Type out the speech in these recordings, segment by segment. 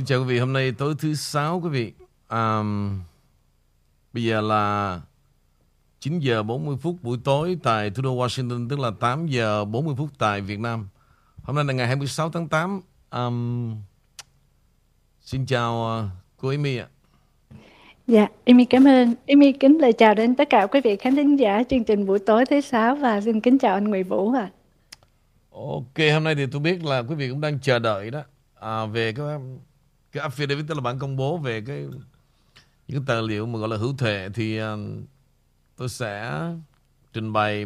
Kính chào quý vị, hôm nay tối thứ sáu quý vị. Um, bây giờ là 9 giờ 40 phút buổi tối tại thủ đô Washington, tức là 8 giờ 40 phút tại Việt Nam. Hôm nay là ngày 26 tháng 8. Um, xin chào uh, cô Amy ạ. Dạ, Amy cảm ơn. Amy kính lời chào đến tất cả quý vị khán thính giả chương trình buổi tối thứ sáu và xin kính chào anh Nguyễn Vũ ạ. À. Ok, hôm nay thì tôi biết là quý vị cũng đang chờ đợi đó à, về cái cái affidavit tức là bản công bố về cái những cái tài liệu mà gọi là hữu thể thì uh, tôi sẽ trình bày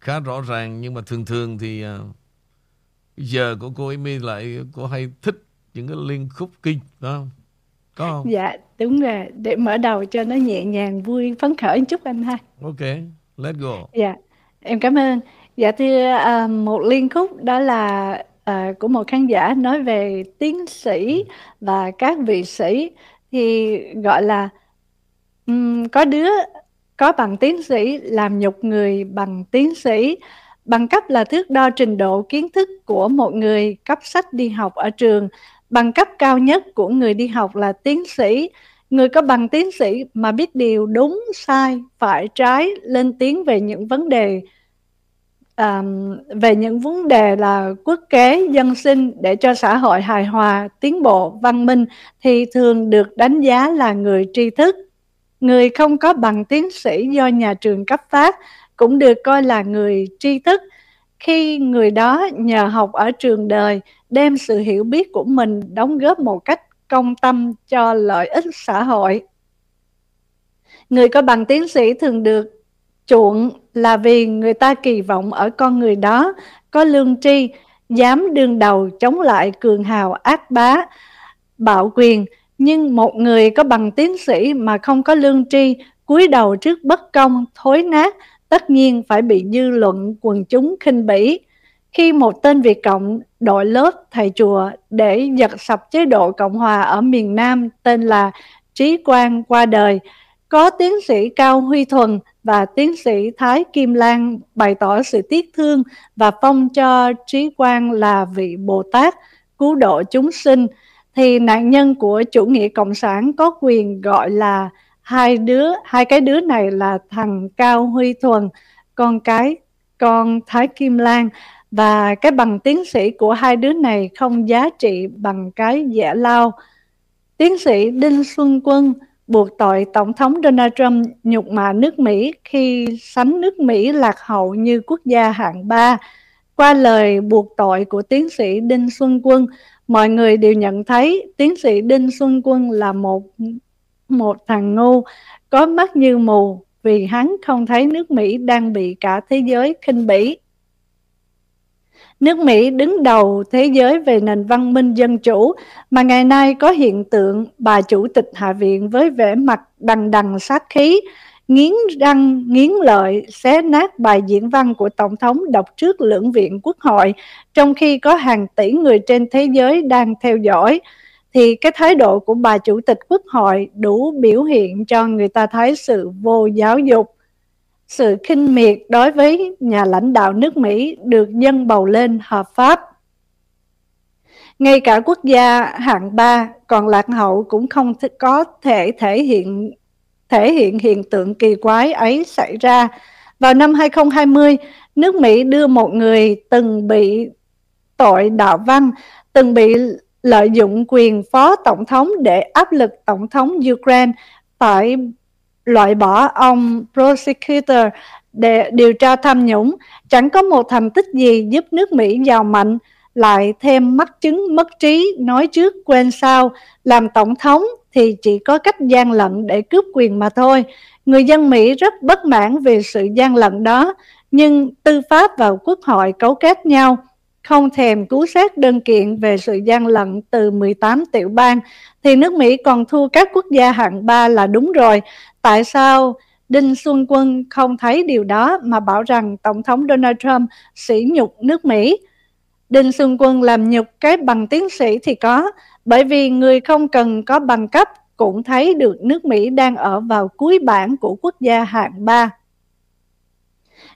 khá rõ ràng nhưng mà thường thường thì uh, giờ của cô Amy lại cô hay thích những cái liên khúc kinh đó không? Có không? Dạ đúng rồi để mở đầu cho nó nhẹ nhàng vui phấn khởi một chút anh ha. Ok, let's go. Dạ em cảm ơn. Dạ thưa uh, một liên khúc đó là à, của một khán giả nói về tiến sĩ và các vị sĩ thì gọi là um, có đứa có bằng tiến sĩ làm nhục người bằng tiến sĩ bằng cấp là thước đo trình độ kiến thức của một người cấp sách đi học ở trường bằng cấp cao nhất của người đi học là tiến sĩ. Người có bằng tiến sĩ mà biết điều đúng sai phải trái lên tiếng về những vấn đề um, về những vấn đề là quốc kế dân sinh để cho xã hội hài hòa tiến bộ văn minh thì thường được đánh giá là người tri thức. Người không có bằng tiến sĩ do nhà trường cấp phát cũng được coi là người tri thức. Khi người đó nhờ học ở trường đời đem sự hiểu biết của mình đóng góp một cách công tâm cho lợi ích xã hội. Người có bằng tiến sĩ thường được chuộng là vì người ta kỳ vọng ở con người đó có lương tri, dám đương đầu chống lại cường hào ác bá, bạo quyền. Nhưng một người có bằng tiến sĩ mà không có lương tri, cúi đầu trước bất công, thối nát, tất nhiên phải bị dư luận quần chúng khinh bỉ. Khi một tên Việt Cộng đội lớp thầy chùa để giật sập chế độ Cộng Hòa ở miền Nam tên là Trí Quang qua đời, có tiến sĩ Cao Huy Thuần và tiến sĩ Thái Kim Lan bày tỏ sự tiếc thương và phong cho Trí Quang là vị Bồ Tát cứu độ chúng sinh, thì nạn nhân của chủ nghĩa cộng sản có quyền gọi là hai đứa, hai cái đứa này là thằng Cao Huy Thuần, con cái, con Thái Kim Lan, và cái bằng tiến sĩ của hai đứa này không giá trị bằng cái giả lao. Tiến sĩ Đinh Xuân Quân buộc tội Tổng thống Donald Trump nhục mạ nước Mỹ khi sánh nước Mỹ lạc hậu như quốc gia hạng ba. Qua lời buộc tội của tiến sĩ Đinh Xuân Quân, mọi người đều nhận thấy tiến sĩ Đinh Xuân Quân là một một thằng ngu, có mắt như mù vì hắn không thấy nước Mỹ đang bị cả thế giới khinh bỉ. Nước Mỹ đứng đầu thế giới về nền văn minh dân chủ mà ngày nay có hiện tượng bà chủ tịch Hạ viện với vẻ mặt đằng đằng sát khí, nghiến răng, nghiến lợi, xé nát bài diễn văn của Tổng thống đọc trước lưỡng viện quốc hội, trong khi có hàng tỷ người trên thế giới đang theo dõi, thì cái thái độ của bà chủ tịch quốc hội đủ biểu hiện cho người ta thấy sự vô giáo dục sự khinh miệt đối với nhà lãnh đạo nước Mỹ được dân bầu lên hợp pháp. Ngay cả quốc gia hạng ba còn lạc hậu cũng không có thể thể hiện thể hiện hiện tượng kỳ quái ấy xảy ra. Vào năm 2020, nước Mỹ đưa một người từng bị tội đạo văn, từng bị lợi dụng quyền phó tổng thống để áp lực tổng thống Ukraine phải loại bỏ ông prosecutor để điều tra tham nhũng. Chẳng có một thành tích gì giúp nước Mỹ giàu mạnh, lại thêm mắc chứng mất trí nói trước quên sau. Làm tổng thống thì chỉ có cách gian lận để cướp quyền mà thôi. Người dân Mỹ rất bất mãn về sự gian lận đó, nhưng tư pháp và quốc hội cấu kết nhau, không thèm cứu xét đơn kiện về sự gian lận từ 18 tiểu bang. Thì nước Mỹ còn thua các quốc gia hạng ba là đúng rồi Tại sao Đinh Xuân Quân không thấy điều đó mà bảo rằng Tổng thống Donald Trump sỉ nhục nước Mỹ? Đinh Xuân Quân làm nhục cái bằng tiến sĩ thì có, bởi vì người không cần có bằng cấp cũng thấy được nước Mỹ đang ở vào cuối bảng của quốc gia hạng ba.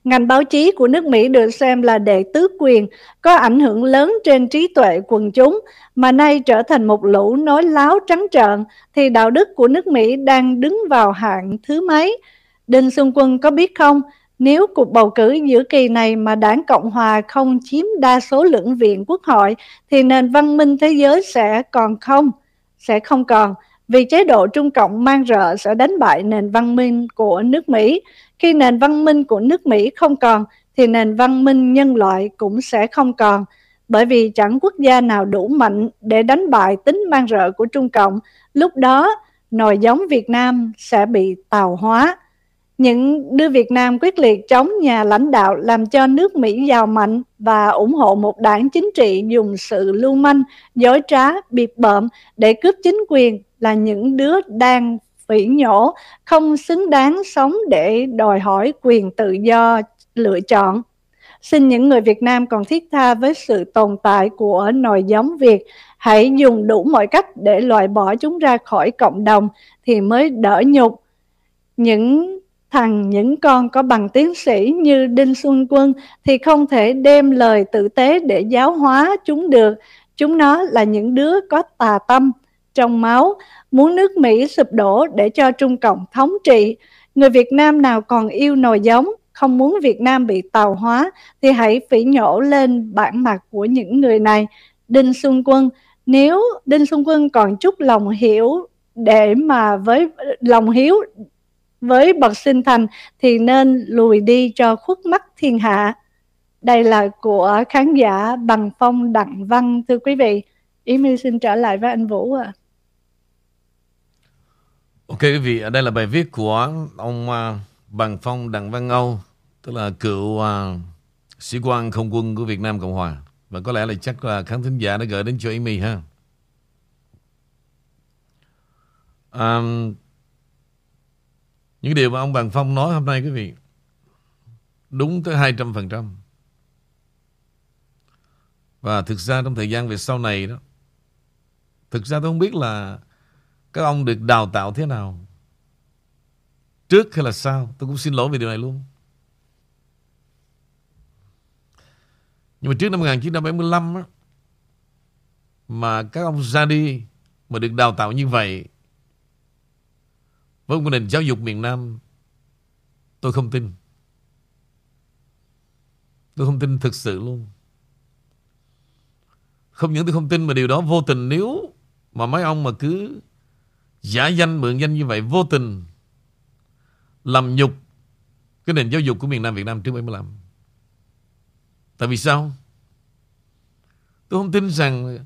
Ngành báo chí của nước Mỹ được xem là đệ tứ quyền, có ảnh hưởng lớn trên trí tuệ quần chúng, mà nay trở thành một lũ nói láo trắng trợn, thì đạo đức của nước Mỹ đang đứng vào hạng thứ mấy? Đinh Xuân Quân có biết không? Nếu cuộc bầu cử giữa kỳ này mà đảng Cộng Hòa không chiếm đa số lưỡng viện quốc hội, thì nền văn minh thế giới sẽ còn không? Sẽ không còn vì chế độ Trung Cộng mang rợ sẽ đánh bại nền văn minh của nước Mỹ. Khi nền văn minh của nước Mỹ không còn, thì nền văn minh nhân loại cũng sẽ không còn. Bởi vì chẳng quốc gia nào đủ mạnh để đánh bại tính mang rợ của Trung Cộng, lúc đó nòi giống Việt Nam sẽ bị tàu hóa. Những đưa Việt Nam quyết liệt chống nhà lãnh đạo làm cho nước Mỹ giàu mạnh và ủng hộ một đảng chính trị dùng sự lưu manh, dối trá, bịp bợm để cướp chính quyền là những đứa đang phỉ nhổ, không xứng đáng sống để đòi hỏi quyền tự do lựa chọn. Xin những người Việt Nam còn thiết tha với sự tồn tại của nòi giống Việt, hãy dùng đủ mọi cách để loại bỏ chúng ra khỏi cộng đồng thì mới đỡ nhục. Những thằng những con có bằng tiến sĩ như Đinh Xuân Quân thì không thể đem lời tử tế để giáo hóa chúng được. Chúng nó là những đứa có tà tâm trong máu, muốn nước Mỹ sụp đổ để cho Trung Cộng thống trị. Người Việt Nam nào còn yêu nồi giống, không muốn Việt Nam bị tàu hóa, thì hãy phỉ nhổ lên bản mặt của những người này. Đinh Xuân Quân, nếu Đinh Xuân Quân còn chút lòng hiểu để mà với lòng hiếu với bậc sinh thành thì nên lùi đi cho khuất mắt thiên hạ. Đây là của khán giả Bằng Phong Đặng Văn thưa quý vị. Ý mi xin trở lại với anh Vũ ạ. À. Ok quý vị, đây là bài viết của ông à, Bằng Phong Đặng Văn Âu, tức là cựu uh, sĩ quan không quân của Việt Nam Cộng Hòa. Và có lẽ là chắc là khán thính giả đã gửi đến cho Amy ha. Um, những điều mà ông Bằng Phong nói hôm nay quý vị đúng tới 200%. Và thực ra trong thời gian về sau này đó thực ra tôi không biết là các ông được đào tạo thế nào? Trước hay là sau? Tôi cũng xin lỗi về điều này luôn. Nhưng mà trước năm 1975 á, mà các ông ra đi mà được đào tạo như vậy với một nền giáo dục miền Nam, tôi không tin. Tôi không tin thực sự luôn. Không những tôi không tin mà điều đó vô tình nếu mà mấy ông mà cứ giả danh mượn danh như vậy vô tình làm nhục cái nền giáo dục của miền Nam Việt Nam trước 75. Tại vì sao? Tôi không tin rằng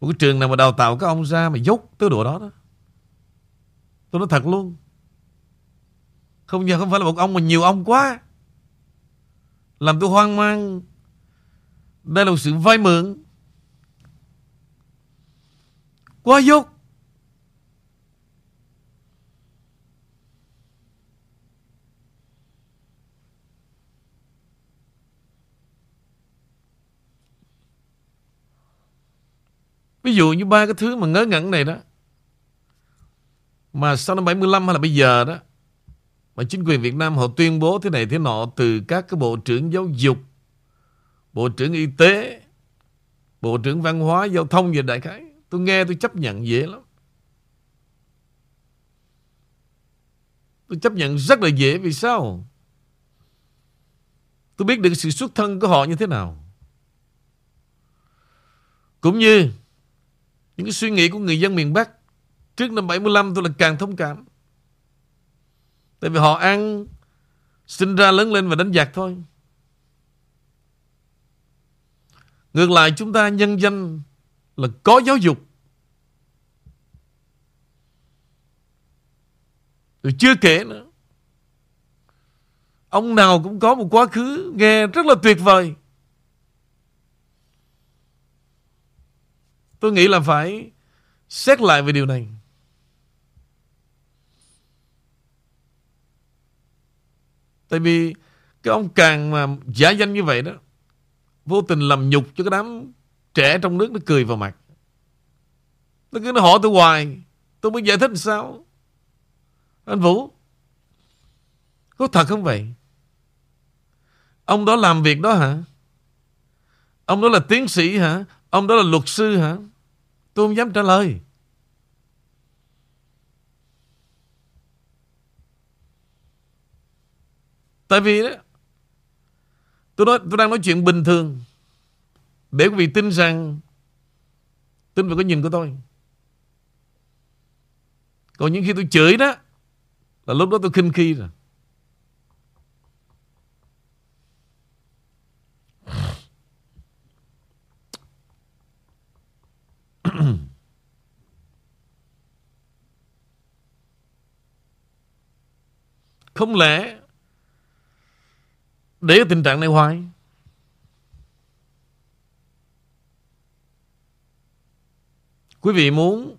một cái trường nào mà đào tạo các ông ra mà dốc tới độ đó đó. Tôi nói thật luôn. Không giờ không phải là một ông mà nhiều ông quá. Làm tôi hoang mang. Đây là một sự vay mượn. Quá dốt Ví dụ như ba cái thứ mà ngớ ngẩn này đó, Mà sau năm 75 hay là bây giờ đó mà chính quyền Việt Nam họ tuyên bố thế này thế nọ Từ các cái bộ trưởng giáo dục, Bộ trưởng y tế, Bộ trưởng văn hóa, giao thông về đại khái. Tôi nghe tôi chấp nhận dễ lắm. Tôi chấp nhận rất là dễ, Vì sao? Tôi biết được sự xuất thân của họ như thế nào. Cũng như những cái suy nghĩ của người dân miền Bắc, trước năm 75 tôi là càng thông cảm. Tại vì họ ăn, sinh ra, lớn lên và đánh giặc thôi. Ngược lại, chúng ta nhân danh là có giáo dục. Rồi chưa kể nữa. Ông nào cũng có một quá khứ nghe rất là tuyệt vời. Tôi nghĩ là phải xét lại về điều này. Tại vì cái ông càng mà giả danh như vậy đó, vô tình làm nhục cho cái đám trẻ trong nước nó cười vào mặt. Nó cứ nó hỏi tôi hoài, tôi mới giải thích làm sao. Anh Vũ, có thật không vậy? Ông đó làm việc đó hả? Ông đó là tiến sĩ hả? Ông đó là luật sư hả? Tôi không dám trả lời. Tại vì đó, tôi nói tôi đang nói chuyện bình thường để quý vị tin rằng tin vào cái nhìn của tôi. Còn những khi tôi chửi đó là lúc đó tôi khinh khi rồi. Không lẽ để cái tình trạng này hoài Quý vị muốn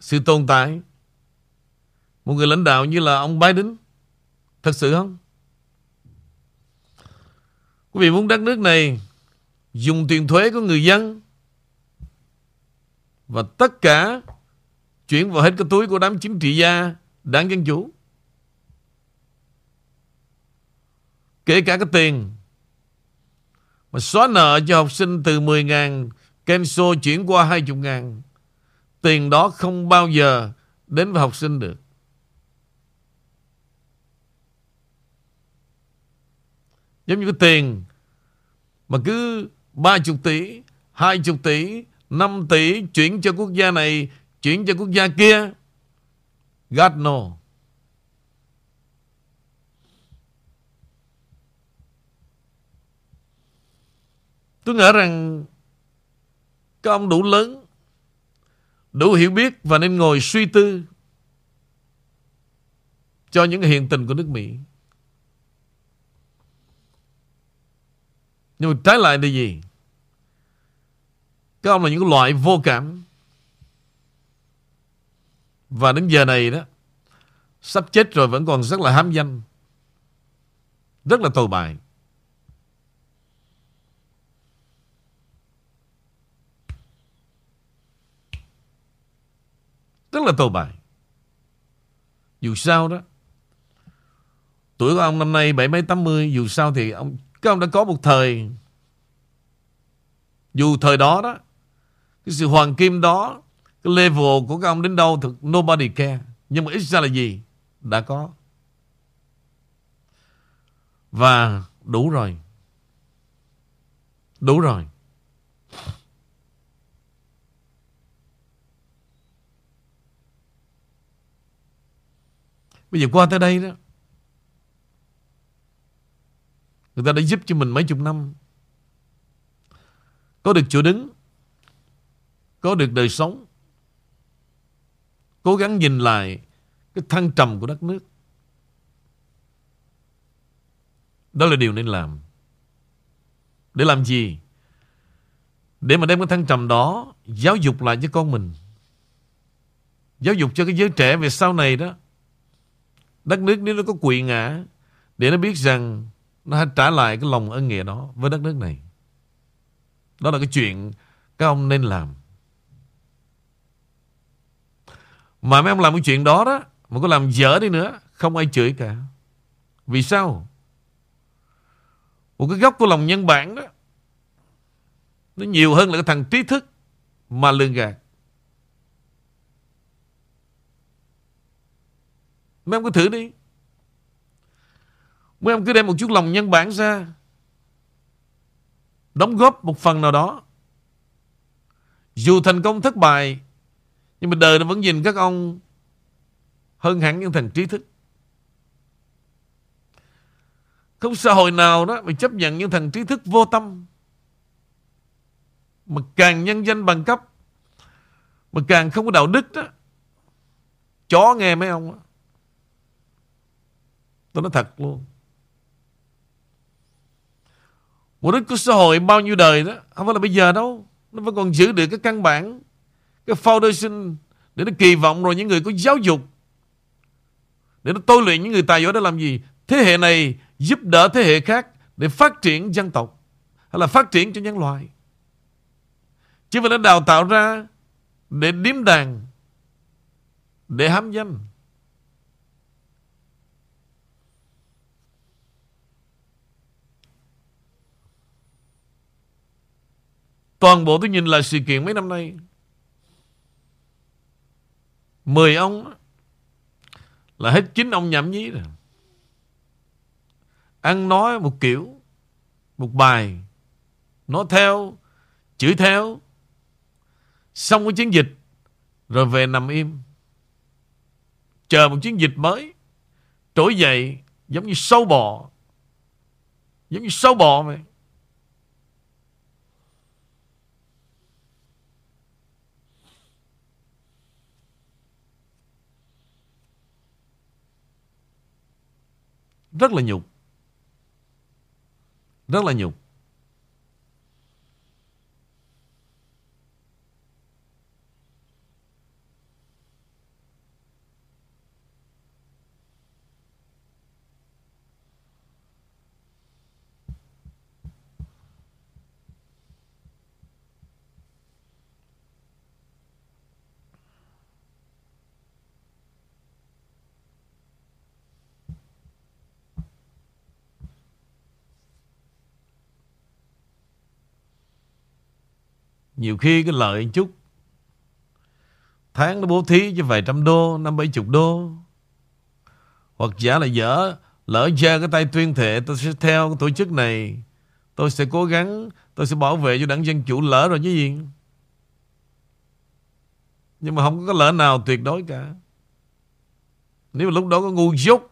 sự tồn tại một người lãnh đạo như là ông Biden, thật sự không? Quý vị muốn đất nước này dùng tiền thuế của người dân và tất cả chuyển vào hết cái túi của đám chính trị gia, đảng Dân Chủ. Kể cả cái tiền mà xóa nợ cho học sinh từ 10.000 Kenso chuyển qua 20.000 Tiền đó không bao giờ đến với học sinh được. Giống như cái tiền mà cứ 30 tỷ, 20 tỷ, 5 tỷ chuyển cho quốc gia này, chuyển cho quốc gia kia. God knows Tôi nghĩ rằng các ông đủ lớn, đủ hiểu biết và nên ngồi suy tư cho những hiện tình của nước Mỹ. Nhưng mà trái lại là gì? Các ông là những loại vô cảm. Và đến giờ này đó, sắp chết rồi vẫn còn rất là hám danh. Rất là tồi bại. Rất là tồi bại. Dù sao đó, tuổi của ông năm nay bảy mấy tám mươi, dù sao thì ông các ông đã có một thời. Dù thời đó đó cái sự hoàng kim đó cái level của các ông đến đâu thực nobody care. Nhưng mà ít ra là gì? Đã có. Và đủ rồi. Đủ rồi. Bây giờ qua tới đây đó, Người ta đã giúp cho mình mấy chục năm. Có được chỗ đứng, Có được đời sống, Cố gắng nhìn lại Cái thăng trầm của đất nước. Đó là điều nên làm. Để làm gì? Để mà đem cái thăng trầm đó Giáo dục lại cho con mình. Giáo dục cho cái giới trẻ về sau này đó. Đất nước nếu nó có quỵ ngã Để nó biết rằng nó hãy trả lại cái lòng ân nghĩa đó với đất nước này. Đó là cái chuyện các ông nên làm. Mà mấy ông làm cái chuyện đó đó, mà có làm dở đi nữa, không ai chửi cả. Vì sao? Một cái gốc của lòng nhân bản đó, nó nhiều hơn là cái thằng trí thức mà lường gạt. Mấy em cứ thử đi. Mấy em cứ đem một chút lòng nhân bản ra, Đóng góp một phần nào đó. Dù thành công thất bại, Nhưng mà đời nó vẫn nhìn các ông Hơn hẳn những thằng trí thức. Không xã hội nào đó Mà chấp nhận những thằng trí thức vô tâm, Mà càng nhân danh bằng cấp, Mà càng không có đạo đức đó, Chó nghe mấy ông Tôi nói thật luôn. Mục đích của xã hội bao nhiêu đời đó, Không phải là bây giờ đâu. Nó vẫn còn giữ được cái căn bản, Cái foundation Để nó kỳ vọng rồi những người có giáo dục, Để nó tôi luyện những người tài giỏi để làm gì? Thế hệ này giúp đỡ thế hệ khác Để phát triển dân tộc, Hay là phát triển cho nhân loại. Chứ phải nó đào tạo ra Để điếm đàn, Để hám danh. Toàn bộ tôi nhìn lại sự kiện mấy năm nay. Mười ông là hết chín ông nhảm nhí rồi. Ăn nói một kiểu, một bài, nói theo, chửi theo. Xong cái chiến dịch, rồi về nằm im. Chờ một chiến dịch mới, trỗi dậy giống như sâu bò. Giống như sâu bò vậy. Rất là nhục. Rất là nhục. Nhiều khi cái lợi chút Tháng nó bố thí cho vài trăm đô, Năm bảy chục đô. Hoặc giả là dở, Lỡ ra cái tay tuyên thệ, Tôi sẽ theo tổ chức này, Tôi sẽ cố gắng, Tôi sẽ bảo vệ cho đảng Dân Chủ lỡ rồi chứ gì. Nhưng mà không có lỡ nào tuyệt đối cả. Nếu mà lúc đó có ngu dốt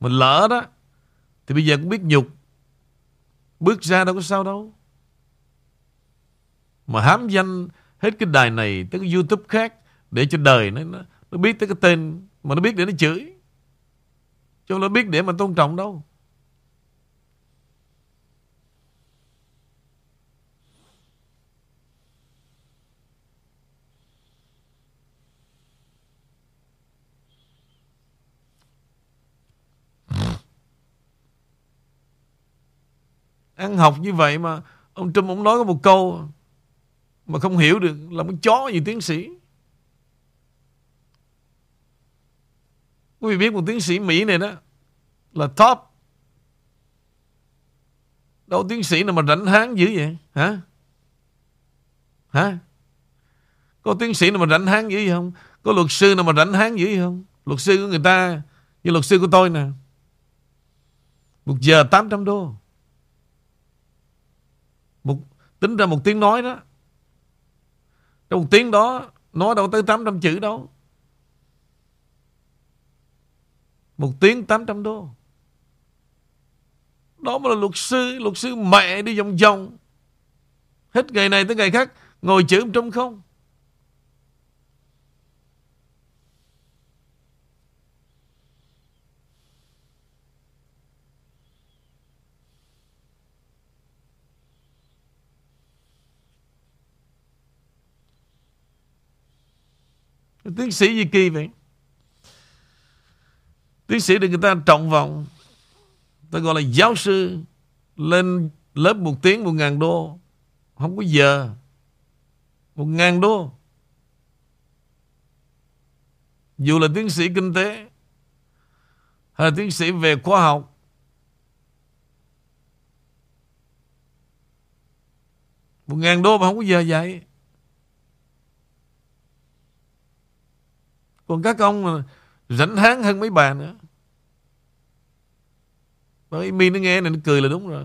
Mình lỡ đó, Thì bây giờ cũng biết nhục. Bước ra đâu có sao đâu mà hám danh hết cái đài này tới cái YouTube khác để cho đời nó nó, nó biết tới cái tên mà nó biết để nó chửi. Chứ nó biết để mà tôn trọng đâu. Ăn học như vậy mà Ông Trump ông nói có một câu mà không hiểu được là một chó gì tiến sĩ. Quý vị biết một tiến sĩ Mỹ này đó là top. Đâu tiến sĩ nào mà rảnh háng dữ vậy? Hả? Hả? Có tiến sĩ nào mà rảnh háng dữ vậy không? Có luật sư nào mà rảnh háng dữ vậy không? Luật sư của người ta như luật sư của tôi nè. Một giờ 800 đô. Một, tính ra một tiếng nói đó trong một tiếng đó Nói đâu tới 800 chữ đâu Một tiếng 800 đô. Đó mới là luật sư Luật sư mẹ đi vòng vòng. Hết ngày này tới ngày khác, Ngồi chữ trong không. Tiến sĩ gì kỳ vậy. Tiến sĩ được người ta trọng vọng. Ta gọi là giáo sư Lên lớp một tiếng một ngàn đô. Không có giờ. Một ngàn đô. Dù là tiến sĩ kinh tế, Hay là tiến sĩ về khoa học, Một ngàn đô mà không có giờ dạy. Còn các ông rảnh háng hơn mấy bà nữa. Bởi mi nó nghe này nó cười là đúng rồi.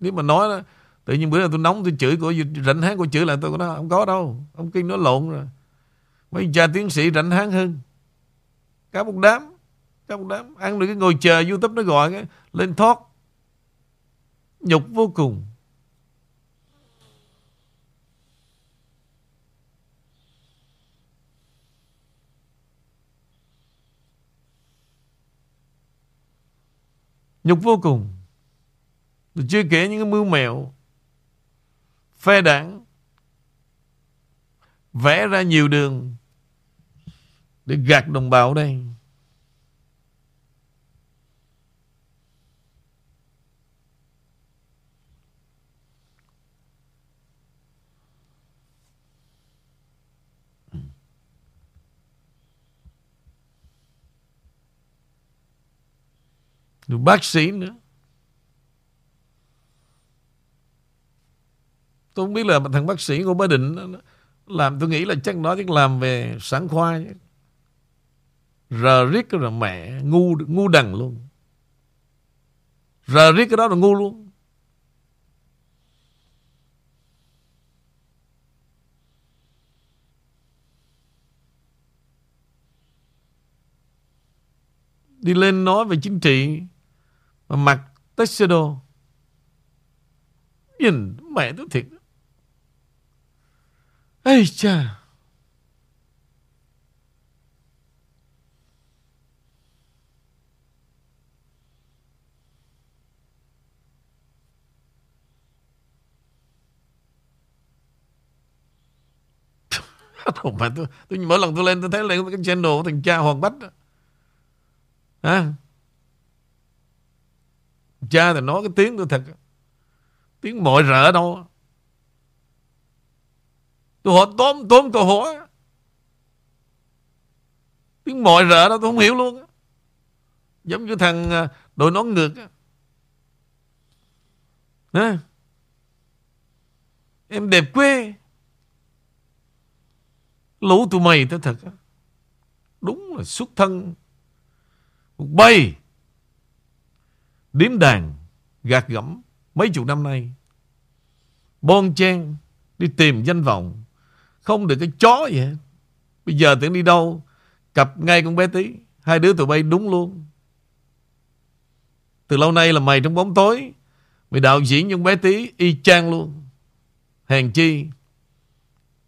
Nếu mà nói đó, tự nhiên bữa nào tôi nóng tôi chửi của rảnh háng của chửi lại tôi có nói không có đâu. Ông kinh nó lộn rồi. Mấy cha tiến sĩ rảnh háng hơn. Cả một đám. Cả một đám. Ăn được cái ngồi chờ Youtube nó gọi cái, lên thoát. Nhục vô cùng. Nhục vô cùng. Rồi chưa kể những cái mưu mẹo, phe đảng, vẽ ra nhiều đường để gạt đồng bào đây. Rồi bác sĩ nữa. Tôi không biết là thằng bác sĩ của Bá Định làm, tôi nghĩ là chắc nó chắc làm về sản khoa rờ riết cái là mẹ ngu ngu đằng luôn. Rờ riết cái đó là ngu luôn. Đi lên nói về chính trị mà mặc tuxedo nhìn mẹ tôi thiệt ây cha Không phải tôi, tôi mỗi lần tôi lên tôi thấy lên cái channel của thằng cha Hoàng Bách đó. À. Cha thì nói cái tiếng tôi thật. Tiếng mọi rỡ đâu. Tôi hỏi, tóm tóm tôi hỏi. Tiếng mọi rỡ đâu tôi không hiểu luôn Giống như thằng à, đội nón ngược Nè Em đẹp quê. Lũ tụi mày tôi thật Đúng là xuất thân một bay. Điếm đàn, Gạt gẫm Mấy chục năm nay. Bon chen Đi tìm danh vọng, Không được cái chó gì hết. Bây giờ tưởng đi đâu, Cặp ngay con bé tí, Hai đứa tụi bay đúng luôn. Từ lâu nay là mày trong bóng tối, Mày đạo diễn những bé tí Y chang luôn. Hèn chi,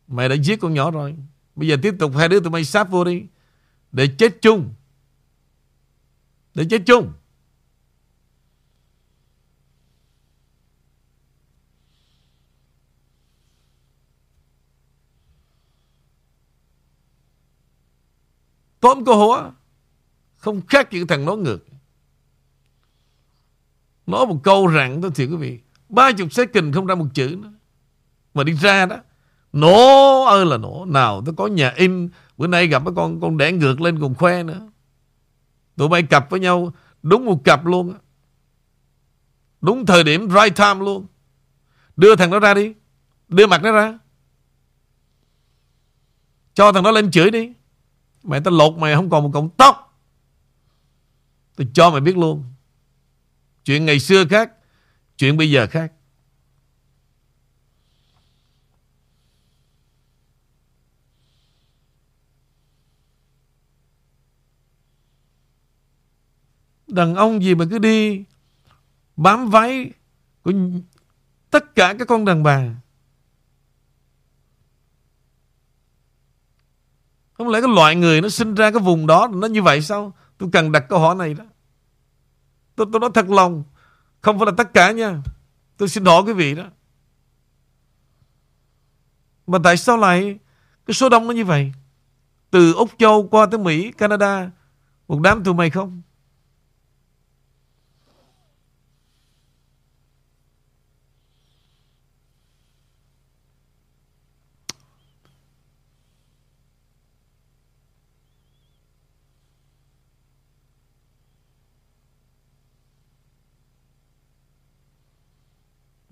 Mày đã giết con nhỏ rồi. Bây giờ tiếp tục hai đứa tụi mày sáp vô đi, Để chết chung. Để chết chung. Tóm cô hóa Không khác gì thằng nói ngược. Nói một câu rằng tôi thiệt quý vị, Ba chục second không ra một chữ nữa. Mà đi ra đó, Nổ ơi là nổ. Nào, tôi có nhà in, Bữa nay gặp cái con con đẻ ngược lên cùng khoe nữa. Tụi bay cặp với nhau, Đúng một cặp luôn Đúng thời điểm, right time luôn. Đưa thằng đó ra đi. Đưa mặt nó ra. Cho thằng đó lên chửi đi. Mày tao lột mày, không còn một cọng tóc. Tôi cho mày biết luôn. Chuyện ngày xưa khác, Chuyện bây giờ khác. Đàn ông gì mà cứ đi Bám váy Của tất cả các con đàn bà? Không lẽ cái loại người nó sinh ra cái vùng đó Nó như vậy sao? Tôi cần đặt câu hỏi này đó. Tôi, tôi nói thật lòng Không phải là tất cả nha. Tôi xin hỏi quý vị đó. Mà tại sao lại Cái số đông nó như vậy? Từ Úc Châu qua tới Mỹ, Canada Một đám tụi mày không?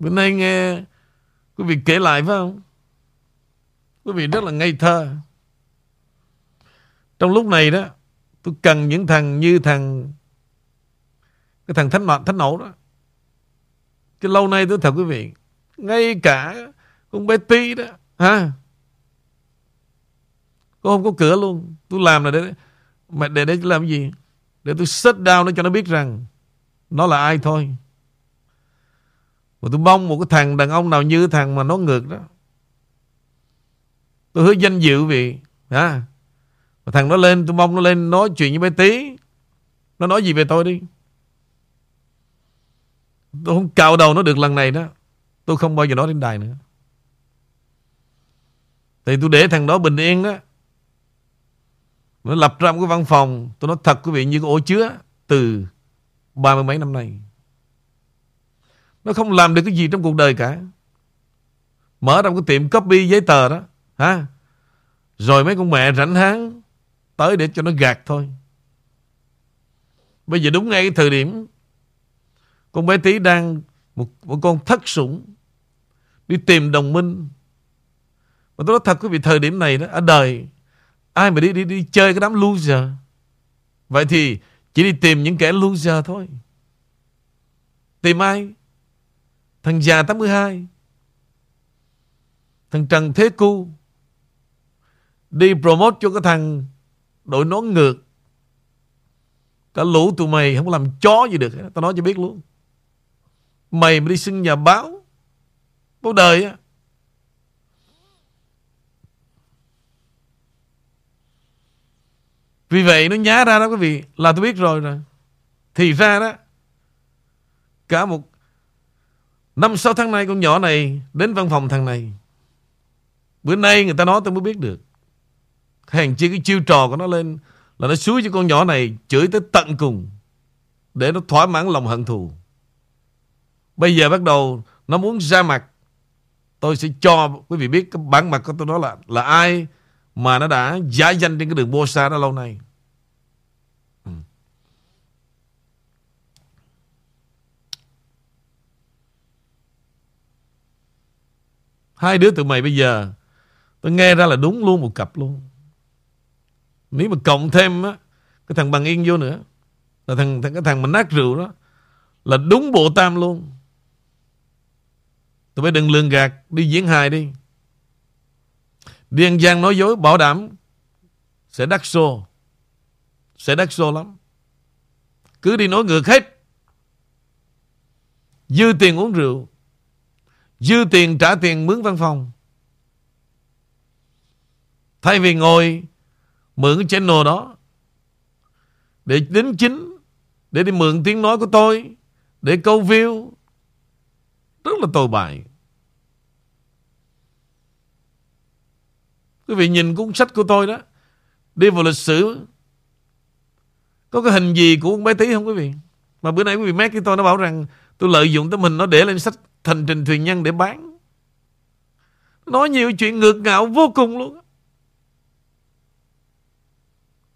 Bữa nay nghe quý vị kể lại phải không? Quý vị rất là ngây thơ. Trong lúc này đó, tôi cần những thằng như thằng cái thằng thánh nọ thánh nổ đó. Chứ lâu nay tôi thật quý vị, ngay cả con bé tí đó, ha? Cô không có cửa luôn. Tôi làm là để mà để để làm gì? Để tôi set down nó cho nó biết rằng nó là ai thôi. Mà tôi mong một cái thằng đàn ông nào như thằng mà nó ngược đó. Tôi hứa danh dự vì à, mà thằng nó lên tôi mong nó lên nói chuyện với bé tí nó nói gì về tôi đi? Tôi không cạo đầu nó được lần này đó. Tôi không bao giờ nói đến đài nữa. Thì tôi để thằng đó bình yên đó. Nó lập ra một cái văn phòng tôi nói thật quý vị như cái ổ chứa từ ba mươi mấy năm nay nó không làm được cái gì trong cuộc đời cả. Mở ra một cái tiệm copy giấy tờ đó ha? Rồi mấy con mẹ rảnh háng Tới để cho nó gạt thôi. Bây giờ đúng ngay cái thời điểm Con bé tí đang Một, một con thất sủng Đi tìm đồng minh. Mà tôi nói thật quý vị thời điểm này đó Ở đời Ai mà đi đi đi chơi cái đám loser? Vậy thì chỉ đi tìm những kẻ loser thôi. Tìm ai? Thằng già 82 Thằng Trần Thế Cu, Đi promote cho cái thằng Đội nón ngược. Cả lũ tụi mày không làm chó gì được. Tao nói cho biết luôn. Mày mà đi xưng nhà báo Báo đời á. Vì vậy nó nhá ra đó quý vị, Là tôi biết rồi rồi Thì ra đó, Cả một Năm, sáu tháng nay con nhỏ này Đến văn phòng thằng này. Bữa nay người ta nói tôi mới biết được. Hàng chi cái chiêu trò của nó lên Là nó xúi cho con nhỏ này Chửi tới tận cùng Để nó thỏa mãn lòng hận thù. Bây giờ bắt đầu Nó muốn ra mặt. Tôi sẽ cho quý vị biết cái bản mặt của tôi đó là là ai mà nó đã giả danh trên cái đường Bosa đó lâu nay. Hai đứa tụi mày bây giờ tôi nghe ra là đúng luôn một cặp luôn. Nếu mà cộng thêm á cái thằng bằng yên vô nữa là thằng, thằng cái thằng mà nát rượu đó là đúng bộ tam luôn. Tụi bay đừng lường gạt Đi diễn hài đi Đi ăn gian nói dối bảo đảm Sẽ đắt xô Sẽ đắt xô lắm Cứ đi nói ngược hết Dư tiền uống rượu Dư tiền trả tiền mướn văn phòng Thay vì ngồi Mượn cái channel đó Để đính chính, Để đi mượn tiếng nói của tôi, Để câu view, rất là tồi bại. Quý vị nhìn cuốn sách của tôi đó. Đi vào lịch sử. Có cái hình gì của ông bé tí không quý vị? Mà bữa nay quý vị mét với tôi, nó bảo rằng tôi lợi dụng tấm hình nó để lên sách thành trình thuyền nhân để bán. Nói nhiều chuyện ngược ngạo vô cùng luôn.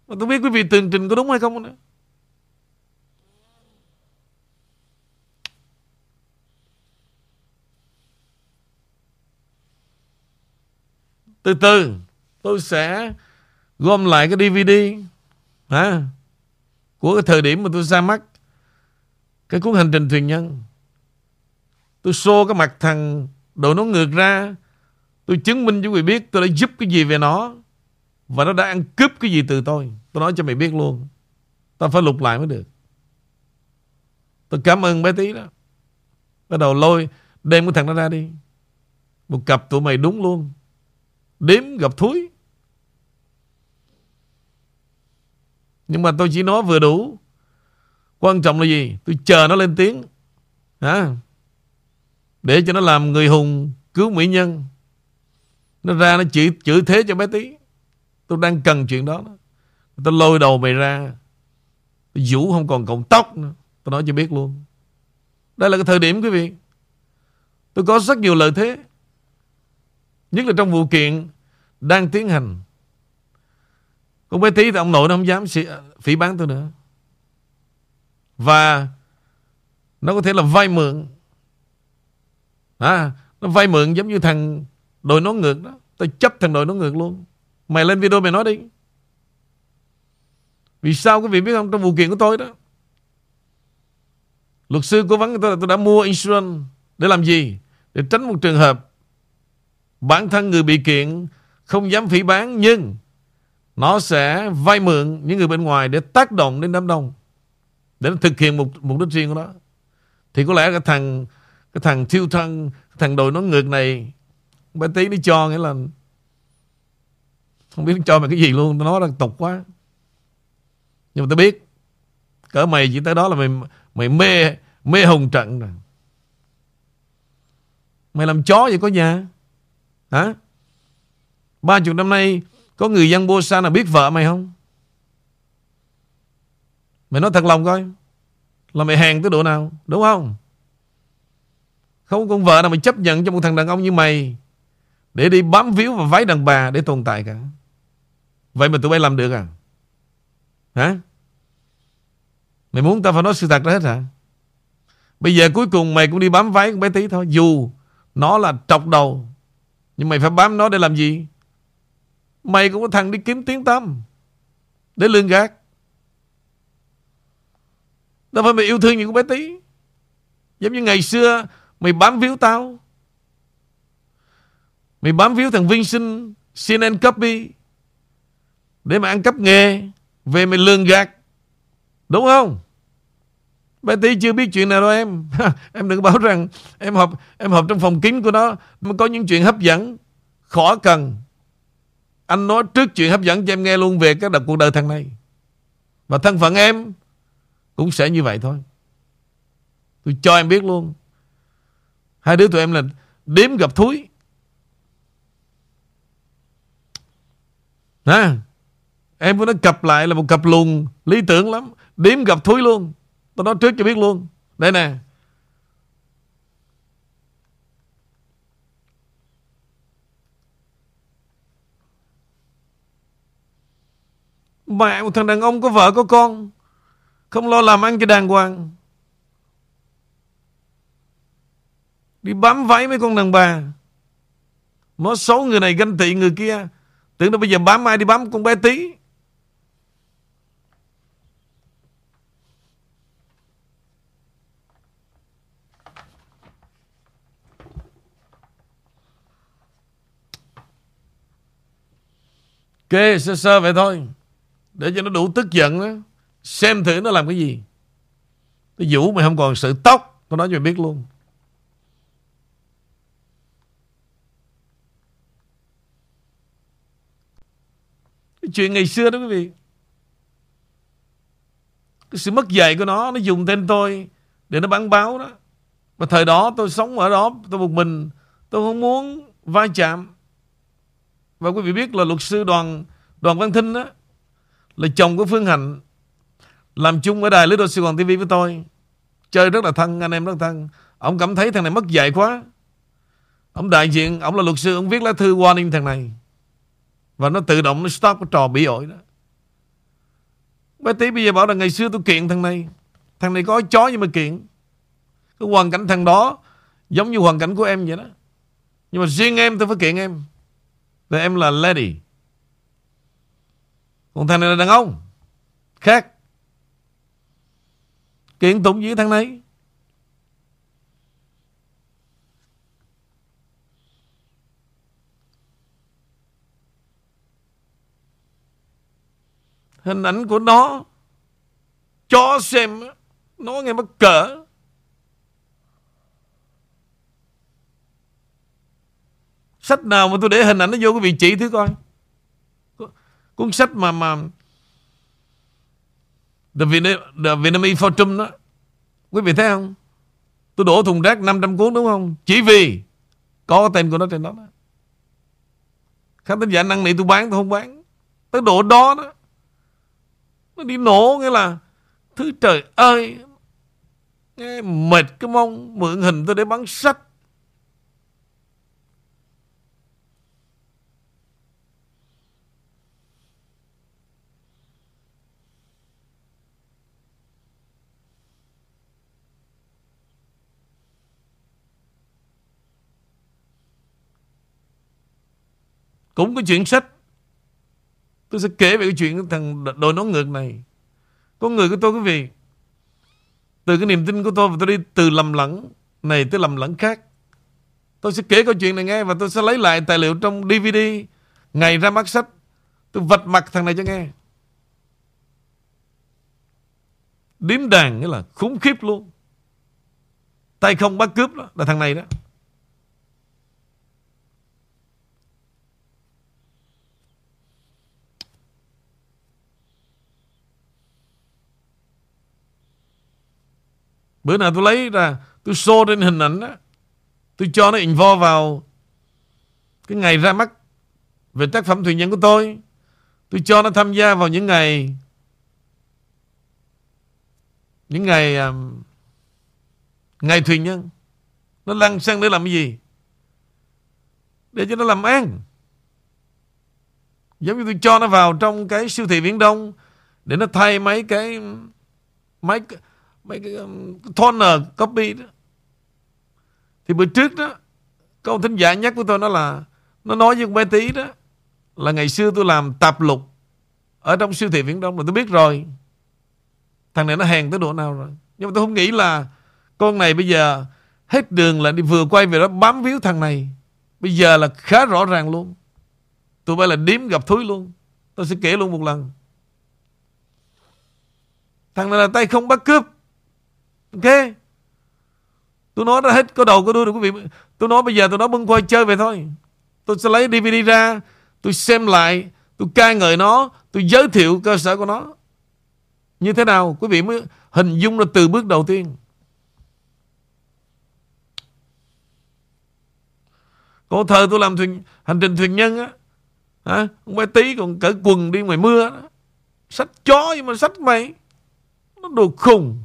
Mà tôi biết quý vị tường trình có đúng hay không nữa. Từ từ tôi sẽ gom lại cái DVD hả, của cái thời điểm mà tôi ra mắt cái cuốn hành trình thuyền nhân. Tôi xô cái mặt thằng đội nó ngược ra. Tôi chứng minh cho quý biết tôi đã giúp cái gì về nó. Và nó đã ăn cướp cái gì từ tôi. Tôi nói cho mày biết luôn. Tao phải lục lại mới được. Tôi cảm ơn bé tí đó. Bắt đầu lôi, đem cái thằng nó ra đi. Một cặp tụi mày đúng luôn. Đếm gặp thúi Nhưng mà tôi chỉ nói vừa đủ Quan trọng là gì Tôi chờ nó lên tiếng Hả để cho nó làm người hùng, Cứu mỹ nhân. Nó ra nó chỉ chữ thế cho bé tí. Tôi đang cần chuyện đó Tôi lôi đầu mày ra. Tôi vũ không còn cọng tóc nữa. Tôi nói cho biết luôn. Đây là cái thời điểm, quý vị. Tôi có rất nhiều lợi thế. Nhất là trong vụ kiện Đang tiến hành. Con bé tí thì ông nội nó không dám à, phỉ bán tôi nữa. Và Nó có thể là vay mượn à, Nó vay mượn giống như thằng Đội nó ngược đó. Tôi chấp thằng đội nó ngược luôn. Mày lên video mày nói đi. Vì sao quý vị biết không? Trong vụ kiện của tôi đó Luật sư cố vấn tôi là tôi đã mua insurance Để làm gì? Để tránh một trường hợp Bản thân người bị kiện không dám phỉ bán nhưng nó sẽ vay mượn những người bên ngoài để tác động đến đám đông để nó thực hiện một mục đích riêng của nó. Thì có lẽ cái thằng cái thằng thiêu thân thằng đội nó ngược này, bé tí nó cho, nghĩa là không biết nó cho mày cái gì luôn, nó đang tục quá nhưng mà tao biết, cỡ mày chỉ tới đó là mày mày mê mê hồng trận rồi mày làm chó vậy có nhà Hả? Ba chục năm nay, Có người dân Bosa nào biết vợ mày không? Mày nói thật lòng coi, Là mày hèn tới độ nào, Đúng không? Không có con vợ nào mày chấp nhận cho một thằng đàn ông như mày Để đi bám víu và váy đàn bà Để tồn tại cả Vậy mà tụi bay làm được à? Hả? Mày muốn tao phải nói sự thật đó hết hả? Bây giờ cuối cùng mày cũng đi bám váy con bé tí thôi Dù Nó là trọc đầu, Nhưng mày phải bám nó để làm gì Mày cũng có thằng đi kiếm tiếng tâm Để lương gạt Đâu phải mày yêu thương những con bé tí, Giống như ngày xưa Mày bám víu tao. Mày bám víu thằng Vinh Sinh CNN copy Để mà ăn cắp nghề, Về mày lương gạt. Đúng không? Bé tí chưa biết chuyện nào đâu em. Em đừng bảo rằng Em học em học trong phòng kín của nó, Mà có những chuyện hấp dẫn, Khó cần. Anh nói trước chuyện hấp dẫn cho em nghe luôn Về cái đợt cuộc đời thằng này. Và thân phận em Cũng sẽ như vậy thôi. Tôi cho em biết luôn. Hai đứa tụi em là Đếm gặp thúi. Nè, Em với nó cặp lại là một cặp lùn Lý tưởng lắm. Đếm gặp thúi luôn. Tôi nói trước cho biết luôn. Đây nè. Mẹ một thằng đàn ông có vợ có con. Không lo làm ăn cho đàng hoàng. Đi bám váy mấy con đàn bà. Nó xấu người này ganh tị người kia. Tưởng đâu bây giờ bám ai đi bám con bé tí. Ok sơ sơ vậy thôi. Để cho nó đủ tức giận đó Xem thử nó làm cái gì. Nó vũ mày không còn sự tóc. Tôi nói cho mày biết luôn. Chuyện ngày xưa đó quý vị. Cái sự mất dạy của nó Nó dùng tên tôi Để nó bán báo đó. Và thời đó tôi sống ở đó, Tôi một mình, Tôi không muốn va chạm. Và quý vị biết là luật sư đoàn Đoàn Văn Thinh đó, Là chồng của Phương Hạnh, Làm chung ở đài Lý Đô Sài Gòn TV với tôi. Chơi rất là thân, Anh em rất thân. Ông cảm thấy thằng này mất dạy quá. Ông đại diện, Ông là luật sư, Ông viết lá thư warning thằng này và nó tự động nó stop cái trò bị ổi đó. Bé tí bây giờ bảo là ngày xưa tôi kiện thằng này. Thằng này có chó nhưng mà kiện. Cái hoàn cảnh thằng đó Giống như hoàn cảnh của em vậy đó. Nhưng mà riêng em tôi phải kiện em. Tại em là lady. Còn thằng này là đàn ông. Khác. Kiện tụng với thằng này. Hình ảnh của nó. Cho xem nó nghe mắc cỡ. Sách nào mà tôi để hình ảnh nó vô cái vị trí thứ coi. Cuốn sách mà mà The, Vietnam, The Vietnamese Fortune đó. Quý vị thấy không? Tôi đổ thùng rác 500 cuốn đúng không? Chỉ vì có tên của nó trên đó, đó. khán thính giả năng nỉ tôi bán tôi không bán. Tới độ đó đó nó đi nổ, nghĩa là Thứ trời ơi. Nghe mệt cái mong Mượn hình tôi để bán sách. Cũng có chuyện sách. Tôi sẽ kể về cái chuyện thằng đội nón ngược này. Con người của tôi, quý vị. Từ cái niềm tin của tôi và tôi đi từ lầm lẫn này tới lầm lẫn khác. Tôi sẽ kể câu chuyện này nghe và tôi sẽ lấy lại tài liệu trong DVD ngày ra mắt sách. Tôi vạch mặt thằng này cho nghe. Điếm đàn nghĩa là khủng khiếp luôn. Tay không bắt cướp đó, là thằng này đó. Bữa nào tôi lấy ra Tôi show trên hình ảnh đó Tôi cho nó involve vào Cái ngày ra mắt Về tác phẩm thuyền nhân của tôi. Tôi cho nó tham gia vào những ngày Những ngày um, Ngày thuyền nhân. Nó lăn sang để làm cái gì? Để cho nó làm ăn. Giống như tôi cho nó vào trong cái siêu thị Viễn Đông Để nó thay mấy cái Mấy mấy cái um, toner copy đó. Thì bữa trước đó Có ông thính giả nhắc của tôi nó là Nó nói với con bé tí đó Là ngày xưa tôi làm tạp lục Ở trong siêu thị Viễn Đông là tôi biết rồi. Thằng này nó hèn tới độ nào rồi. Nhưng mà tôi không nghĩ là Con này bây giờ Hết đường là đi vừa quay về đó bám víu thằng này. Bây giờ là khá rõ ràng luôn. Tụi bay là điếm gặp thúi luôn. Tôi sẽ kể luôn một lần. Thằng này là tay không bắt cướp. Ok. Tôi nói ra hết có đầu có đuôi rồi quý vị. Tôi nói bây giờ tôi nói bưng quay chơi về thôi. Tôi sẽ lấy DVD ra Tôi xem lại Tôi ca ngợi nó Tôi giới thiệu cơ sở của nó. Như thế nào quý vị mới hình dung ra từ bước đầu tiên? Cô thơ tôi làm thuyền, hành trình thuyền nhân á. Hả? Ông bé tí còn cởi quần đi ngoài mưa á Sách chó nhưng mà sách mày. Nó đồ khùng.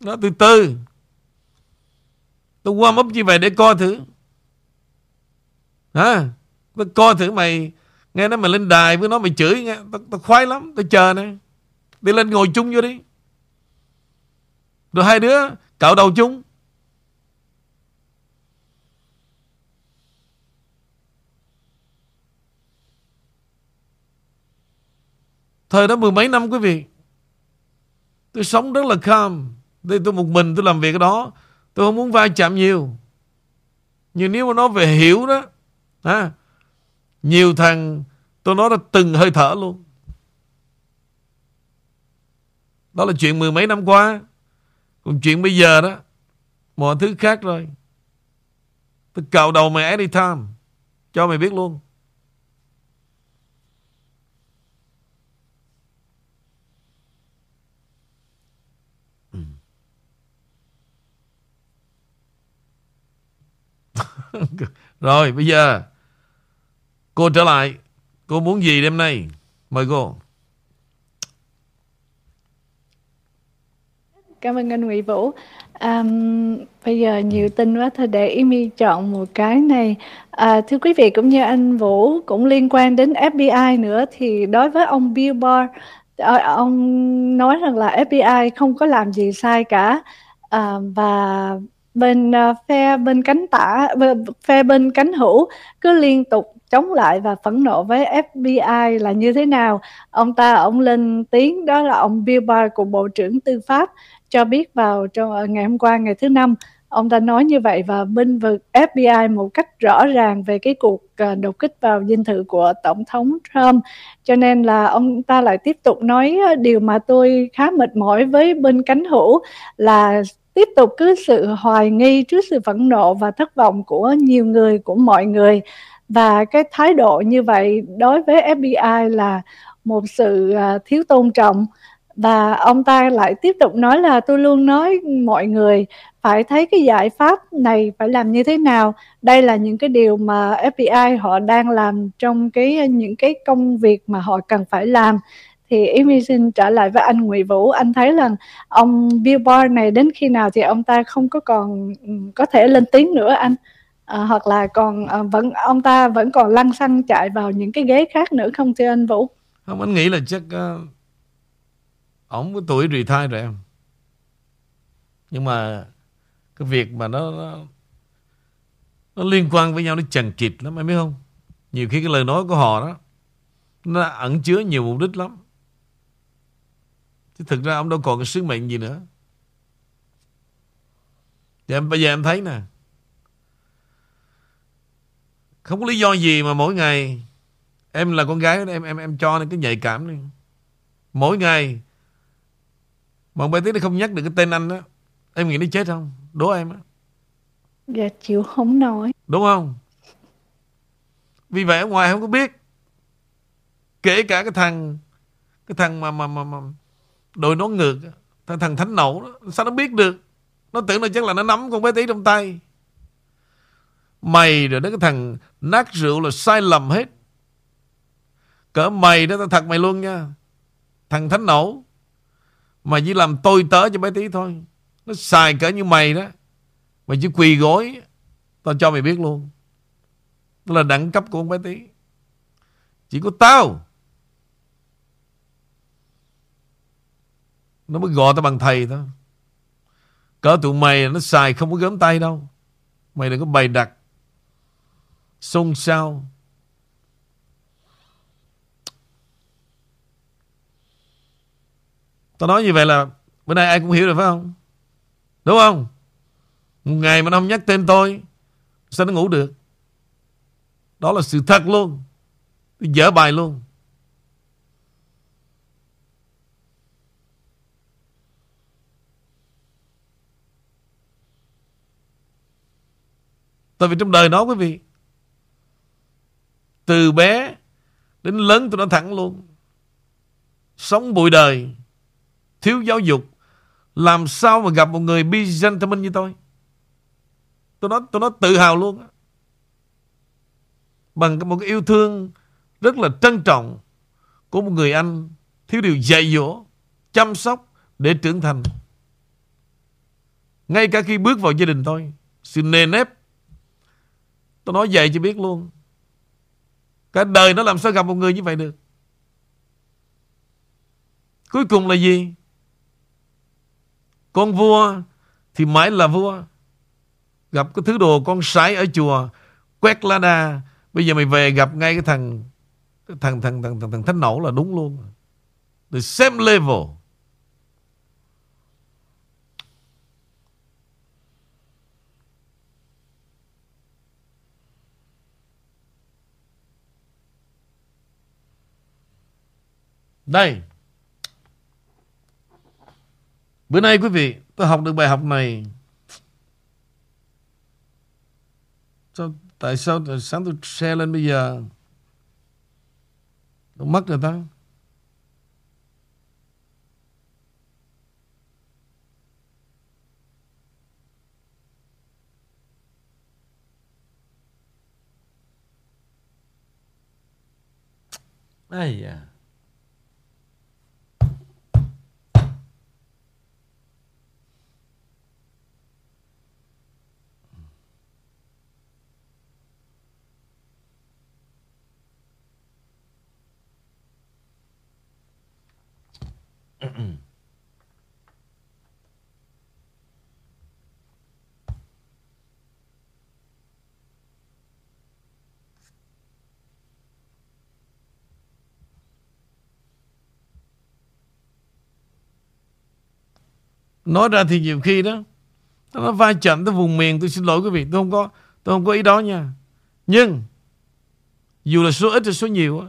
Nó từ từ. Tôi qua mấp như vậy để coi thử. Hả? Tôi coi thử mày. Nghe nói mày lên đài với nó mày chửi nghe. Tôi, tôi khoái lắm. Tôi chờ nè. Đi lên ngồi chung vô đi. Rồi hai đứa cạo đầu chung. Thời đó mười mấy năm quý vị Tôi sống rất là calm. Đây tôi một mình tôi làm việc đó. Tôi không muốn va chạm nhiều. Nhưng nếu mà nói về hiểu đó à, Nhiều thằng Tôi nói là từng hơi thở luôn. Đó là chuyện mười mấy năm qua. Còn chuyện bây giờ đó Mọi thứ khác rồi. Tôi cạo đầu mày anytime. Cho mày biết luôn. Rồi bây giờ Cô trở lại. Cô muốn gì đêm nay? Mời cô. Cảm ơn anh Nguyễn Vũ. Um, Bây giờ nhiều tin quá Thôi để Amy chọn một cái này. À, Thưa quý vị cũng như anh Vũ Cũng liên quan đến FBI nữa Thì đối với ông Bill Barr ờ, Ông nói rằng là FBI không có làm gì sai cả. À, Và bên uh, phe bên cánh tả phe bên cánh hữu cứ liên tục chống lại và phẫn nộ với FBI là như thế nào? Ông ta ông lên tiếng đó là ông Bill Barr của Bộ trưởng Tư pháp cho biết vào trong ờ, ngày hôm qua ngày thứ năm. Ông ta nói như vậy và binh vực FBI một cách rõ ràng về cái cuộc ờ, đột kích vào dinh thự của tổng thống Trump. Cho nên là ông ta lại tiếp tục nói ờ, điều mà tôi khá mệt mỏi với bên cánh hữu là tiếp tục cứ sự hoài nghi trước sự phẫn nộ và thất vọng của nhiều người, của mọi người. Và cái thái độ như vậy đối với FBI là một sự à, thiếu tôn trọng. Và ông ta lại tiếp tục nói là, tôi luôn nói mọi người phải thấy cái giải pháp này phải làm như thế nào. Đây là những cái điều mà FBI họ đang làm trong cái, những cái công việc mà họ cần phải làm thì Amy xin trả lại với anh Nguyễn Vũ. Anh thấy là ông Billboard này đến khi nào thì ông ta không có còn ừ, có thể lên tiếng nữa anh. À, hoặc là còn à, vẫn ông ta vẫn còn lăn xăng chạy vào những cái ghế khác nữa không thưa anh Vũ? Không anh nghĩ là chắc uh, ông có tuổi retire rồi em. Nhưng mà cái việc mà nó, nó nó liên quan với nhau nó chằng chịt lắm em biết không? Nhiều khi cái lời nói của họ đó nó ẩn chứa nhiều mục đích lắm. Chứ thực ra ông đâu còn cái sứ mệnh gì nữa. Thì em, bây giờ em thấy nè. Không có lý do gì mà mỗi ngày Em là con gái Em em em cho nên cái nhạy cảm đi. Mỗi ngày Mà ông bé tí nó không nhắc được cái tên anh đó Em nghĩ nó chết không? Đố em á. Dạ chịu không nói Đúng không? Vì vậy ở ngoài không có biết. Kể cả cái thằng Cái thằng mà mà mà, mà Đội nó ngược Thằng, thằng thánh nổ đó Sao nó biết được? Nó tưởng là chắc là nó nắm con bé tí trong tay. Mày rồi đó cái thằng nát rượu là sai lầm hết. Cỡ mày đó tao thật mày luôn nha. Thằng thánh nổ Mày chỉ làm tôi tớ cho bé tí thôi. Nó xài cỡ như mày đó Mày chỉ quỳ gối Tao cho mày biết luôn. Đó là đẳng cấp của con bé tí Chỉ có tao Nó mới gọi tao bằng thầy thôi. Cỡ tụi mày nó xài không có gớm tay đâu. Mày đừng có bày đặt. Xôn xao. Tao nói như vậy là Bữa nay ai cũng hiểu rồi phải không? Đúng không? Một ngày mà nó không nhắc tên tôi, Sao nó ngủ được? Đó là sự thật luôn. Tôi dở bài luôn. Tại vì trong đời nó quý vị Từ bé Đến lớn tôi nói thẳng luôn Sống bụi đời Thiếu giáo dục Làm sao mà gặp một người bi gentleman như tôi? Tôi nói, tôi nói tự hào luôn Bằng một cái yêu thương Rất là trân trọng Của một người anh Thiếu điều dạy dỗ Chăm sóc để trưởng thành. Ngay cả khi bước vào gia đình tôi Sự nề nếp Tôi nói vậy cho biết luôn. Cả đời nó làm sao gặp một người như vậy được? Cuối cùng là gì? Con vua Thì mãi là vua. Gặp cái thứ đồ con sái ở chùa Quét lá đa Bây giờ mày về gặp ngay cái thằng Thằng thằng thằng thằng, thằng thánh nổ là đúng luôn. The same level. Đây. Bữa nay quý vị Tôi học được bài học này. Sao, Tại sao sáng tôi share lên bây giờ? Nó mất rồi ta. Ây da. Ừ, ừ. Nói ra thì nhiều khi đó, Nó va chạm tới vùng miền, Tôi xin lỗi quý vị, Tôi không có, tôi không có ý đó nha. Nhưng, Dù là số ít hay số nhiều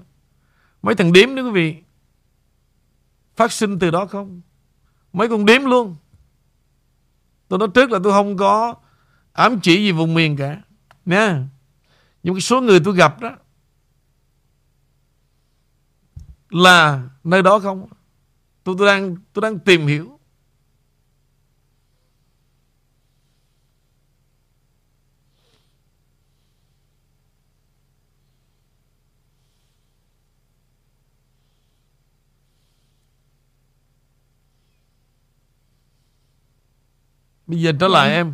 Mấy thằng điếm đó quý vị Phát sinh từ đó không? Mấy con đếm luôn. Tôi nói trước là tôi không có Ám chỉ gì vùng miền cả. Nha. Nhưng cái số người tôi gặp đó Là nơi đó không? Tôi, tôi đang tôi đang tìm hiểu. Bây giờ trở lại ừ. em.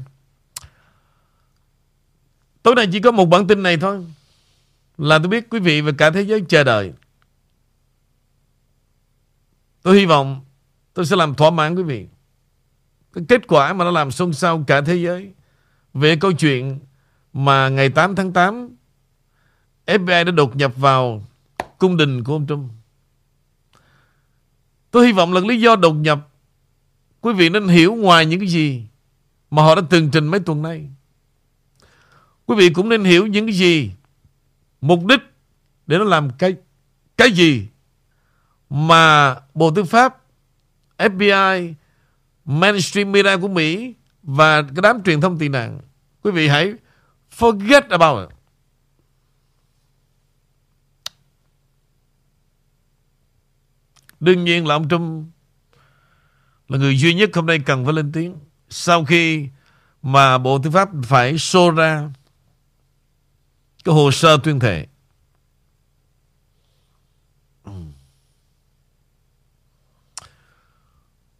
Tối nay chỉ có một bản tin này thôi Là tôi biết quý vị và cả thế giới chờ đợi. Tôi hy vọng Tôi sẽ làm thỏa mãn quý vị. Cái kết quả mà nó làm xôn xao cả thế giới Về câu chuyện Mà ngày 8 tháng 8 FBI đã đột nhập vào Cung đình của ông Trump. Tôi hy vọng là lý do đột nhập Quý vị nên hiểu ngoài những cái gì mà họ đã tường trình mấy tuần nay. Quý vị cũng nên hiểu những cái gì mục đích để nó làm cái cái gì mà Bộ Tư pháp, FBI, mainstream media của Mỹ và cái đám truyền thông tị nạn. Quý vị hãy forget about it. Đương nhiên là ông Trump là người duy nhất hôm nay cần phải lên tiếng sau khi mà Bộ Tư pháp phải xô ra cái hồ sơ tuyên thệ.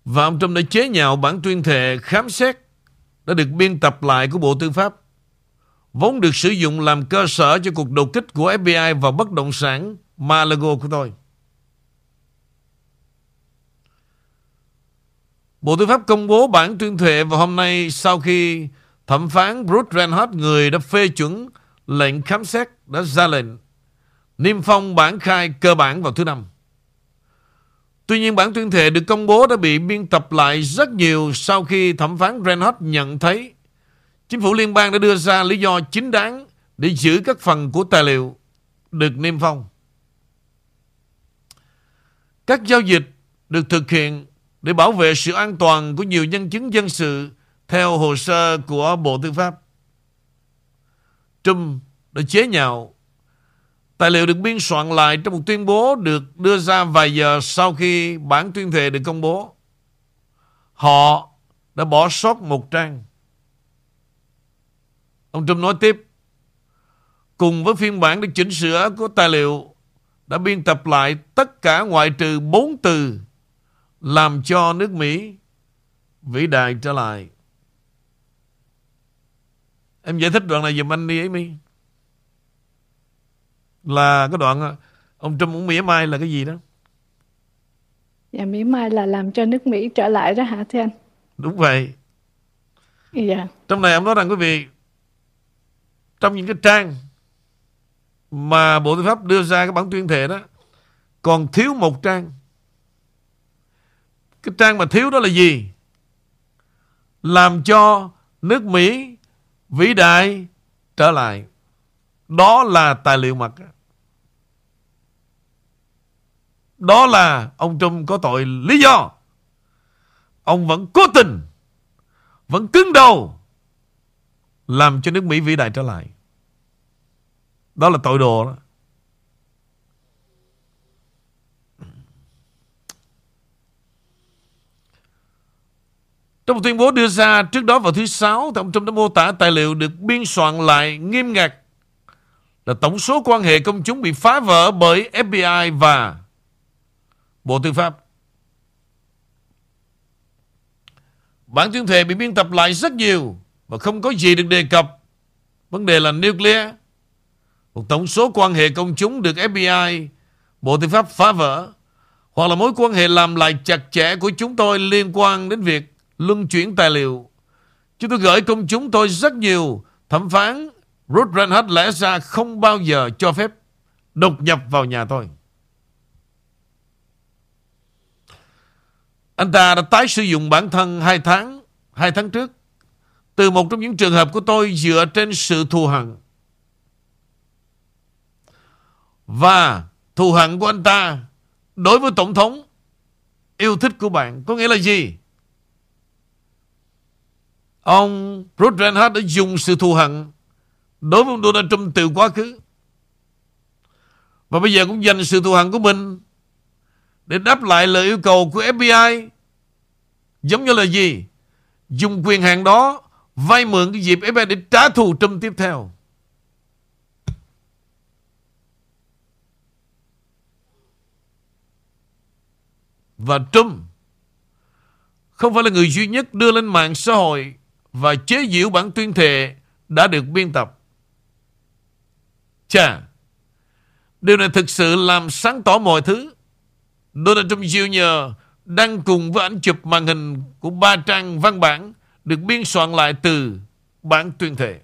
Và ông Trump đã chế nhạo bản tuyên thệ khám xét đã được biên tập lại của Bộ Tư pháp, vốn được sử dụng làm cơ sở cho cuộc đột kích của FBI vào bất động sản Malago của tôi. Bộ Tư pháp công bố bản tuyên thệ vào hôm nay sau khi thẩm phán Bruce Reinhardt, người đã phê chuẩn lệnh khám xét, đã ra lệnh niêm phong bản khai cơ bản vào thứ năm. Tuy nhiên bản tuyên thệ được công bố đã bị biên tập lại rất nhiều sau khi thẩm phán Reinhardt nhận thấy chính phủ liên bang đã đưa ra lý do chính đáng để giữ các phần của tài liệu được niêm phong. Các giao dịch được thực hiện để bảo vệ sự an toàn của nhiều nhân chứng dân sự theo hồ sơ của Bộ Tư pháp. Trump đã chế nhạo Tài liệu được biên soạn lại trong một tuyên bố được đưa ra vài giờ sau khi bản tuyên thệ được công bố. Họ đã bỏ sót một trang. Ông Trump nói tiếp, cùng với phiên bản được chỉnh sửa của tài liệu đã biên tập lại tất cả ngoại trừ bốn từ làm cho nước Mỹ vĩ đại trở lại. Em giải thích đoạn này giùm anh đi ấy mi. Là cái đoạn ông Trump cũng mỉa mai là cái gì đó? Dạ mỉa mai là làm cho nước Mỹ trở lại đó hả thưa anh? Đúng vậy. Dạ. Trong này ông nói rằng quý vị trong những cái trang mà Bộ Tư pháp đưa ra cái bản tuyên thệ đó còn thiếu một trang cái trang mà thiếu đó là gì làm cho nước Mỹ vĩ đại trở lại đó là tài liệu mật đó là ông Trump có tội lý do. Ông vẫn cố tình, vẫn cứng đầu làm cho nước Mỹ vĩ đại trở lại. Đó là tội đồ đó. Trong một tuyên bố đưa ra trước đó vào thứ Sáu, ông Trump đã mô tả tài liệu được biên soạn lại nghiêm ngặt là tổng số quan hệ công chúng bị phá vỡ bởi FBI và Bộ Tư pháp. Bản tuyên thệ bị biên tập lại rất nhiều và không có gì được đề cập. Vấn đề là nuclear. Một tổng số quan hệ công chúng được FBI, Bộ Tư pháp phá vỡ hoặc là mối quan hệ làm lại chặt chẽ của chúng tôi liên quan đến việc luân chuyển tài liệu. Chúng tôi gửi công chúng tôi rất nhiều thẩm phán Ruth Reinhardt lẽ ra không bao giờ cho phép đột nhập vào nhà tôi. Anh ta đã tái sử dụng bản thân hai tháng, hai tháng trước. Từ một trong những trường hợp của tôi dựa trên sự thù hận. Và thù hận của anh ta đối với Tổng thống yêu thích của bạn có nghĩa là gì? Ông Ruth Reinhardt đã dùng sự thù hận đối với Donald Trump từ quá khứ. Và bây giờ cũng dành sự thù hận của mình để đáp lại lời yêu cầu của FBI. Giống như là gì? Dùng quyền hạn đó vay mượn cái dịp FBI để trả thù Trump tiếp theo. Và Trump không phải là người duy nhất đưa lên mạng xã hội và chế giễu bản tuyên thệ đã được biên tập. Chà, điều này thực sự làm sáng tỏ mọi thứ. Donald Trump Jr. đang cùng với ảnh chụp màn hình của ba trang văn bản được biên soạn lại từ bản tuyên thệ.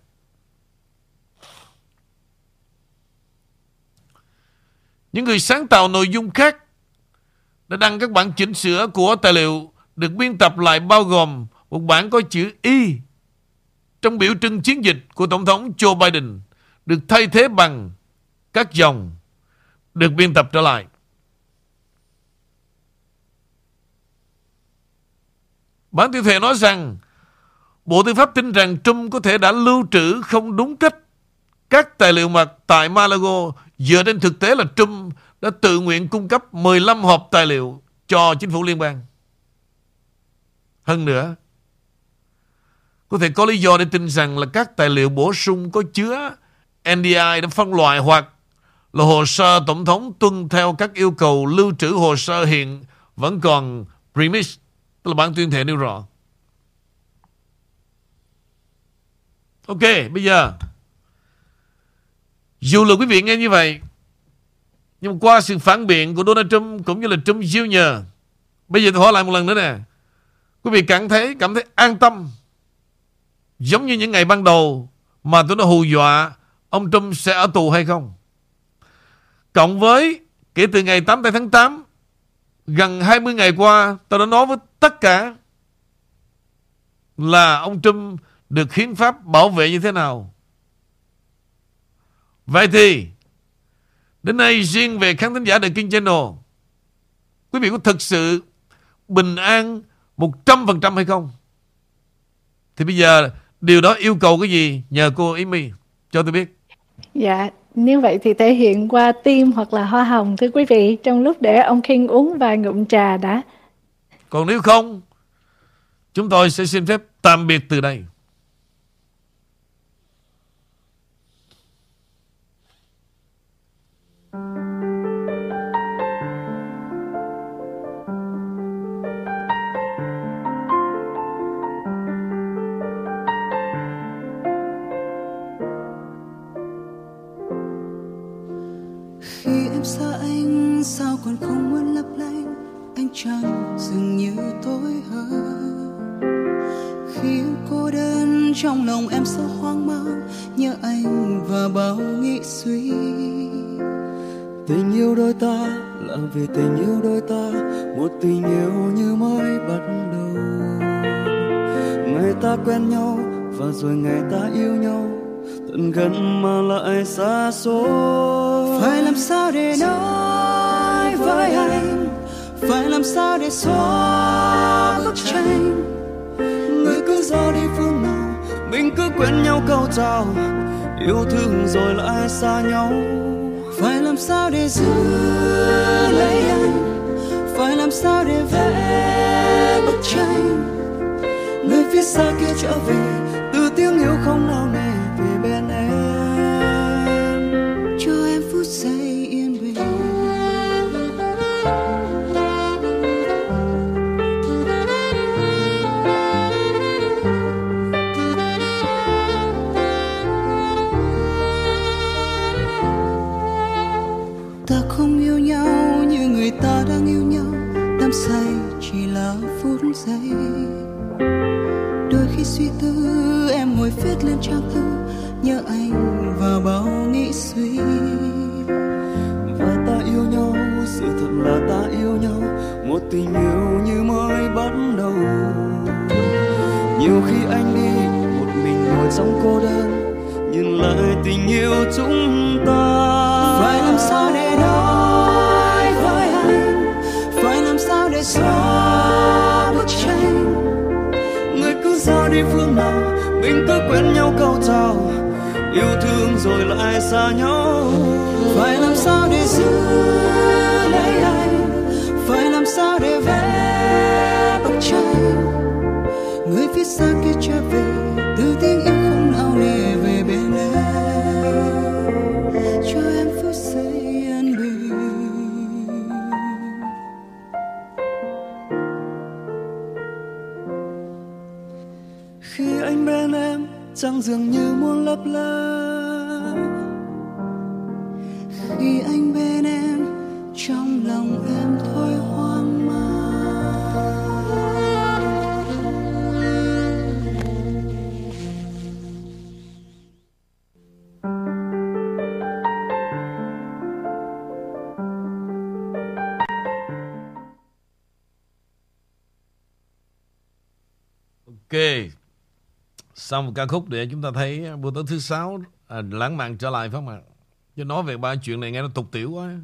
Những người sáng tạo nội dung khác đã đăng các bản chỉnh sửa của tài liệu được biên tập lại bao gồm một bản có chữ Y trong biểu trưng chiến dịch của Tổng thống Joe Biden được thay thế bằng các dòng được biên tập trở lại. Bản tiêu thể nói rằng Bộ Tư pháp tin rằng Trump có thể đã lưu trữ không đúng cách các tài liệu mật tại Malago dựa trên thực tế là Trump đã tự nguyện cung cấp 15 hộp tài liệu cho chính phủ liên bang. Hơn nữa, có thể có lý do để tin rằng là các tài liệu bổ sung có chứa NDI đã phân loại hoặc là hồ sơ tổng thống tuân theo các yêu cầu lưu trữ hồ sơ hiện vẫn còn premise, tức là bản tuyên thệ nêu rõ. Ok, bây giờ dù là quý vị nghe như vậy nhưng qua sự phản biện của Donald Trump cũng như là Trump Jr. Bây giờ tôi hỏi lại một lần nữa nè Quý vị cảm thấy cảm thấy an tâm Giống như những ngày ban đầu Mà tôi đã hù dọa, Ông Trump sẽ ở tù hay không? Cộng với Kể từ ngày 8 tháng 8 Gần 20 ngày qua, Tôi đã nói với tất cả Là ông Trump Được hiến pháp bảo vệ như thế nào. Vậy thì, Đến nay riêng về khán thính giả The King Channel, Quý vị có thực sự Bình an 100% hay không? Thì bây giờ Điều đó yêu cầu cái gì Nhờ cô Amy cho tôi biết Dạ nếu vậy thì thể hiện qua tim hoặc là hoa hồng thưa quý vị trong lúc để ông King uống vài ngụm trà đã. Còn nếu không, chúng tôi sẽ xin phép tạm biệt từ đây. Khi em xa anh, sao còn không muốn lấp lánh anh chẳng dường như tối hơn? Khi em cô đơn trong lòng em sao hoang mang nhớ anh và bao nghĩ suy. Tình yêu đôi ta là vì tình yêu đôi ta một tình yêu như mới bắt đầu. Ngày ta quen nhau và rồi ngày ta yêu nhau tận gần mà lại xa xôi. Phải làm sao để nói với anh? Phải làm sao để xóa bức tranh? Người cứ ra đi phương nào mình cứ quên nhau câu chào yêu thương rồi lại xa nhau. Phải làm sao để giữ lấy anh? Phải làm sao để vẽ bức tranh? Người phía xa kia trở về từ tiếng yêu không nào nề giây đôi khi suy tư, em ngồi viết lên trang thư, nhớ anh và bao nghĩ suy. Và ta yêu nhau, sự thật là ta yêu nhau, một tình yêu như mới bắt đầu. Nhiều khi anh đi, một mình ngồi trong cô đơn, nhìn lại tình yêu chúng ta. Đi phương nào, mình cứ quên nhau câu chào yêu thương rồi lại xa nhau? Phải làm sao để giữ lấy anh? Phải làm sao để vẽ bức tranh? Người phía xa kia trở về dường như muốn lấp lánh Sau một ca khúc để chúng ta thấy buổi tối thứ sáu à, lãng mạn trở lại phải không ạ? Chứ nói về ba chuyện này nghe nó tục tiểu quá.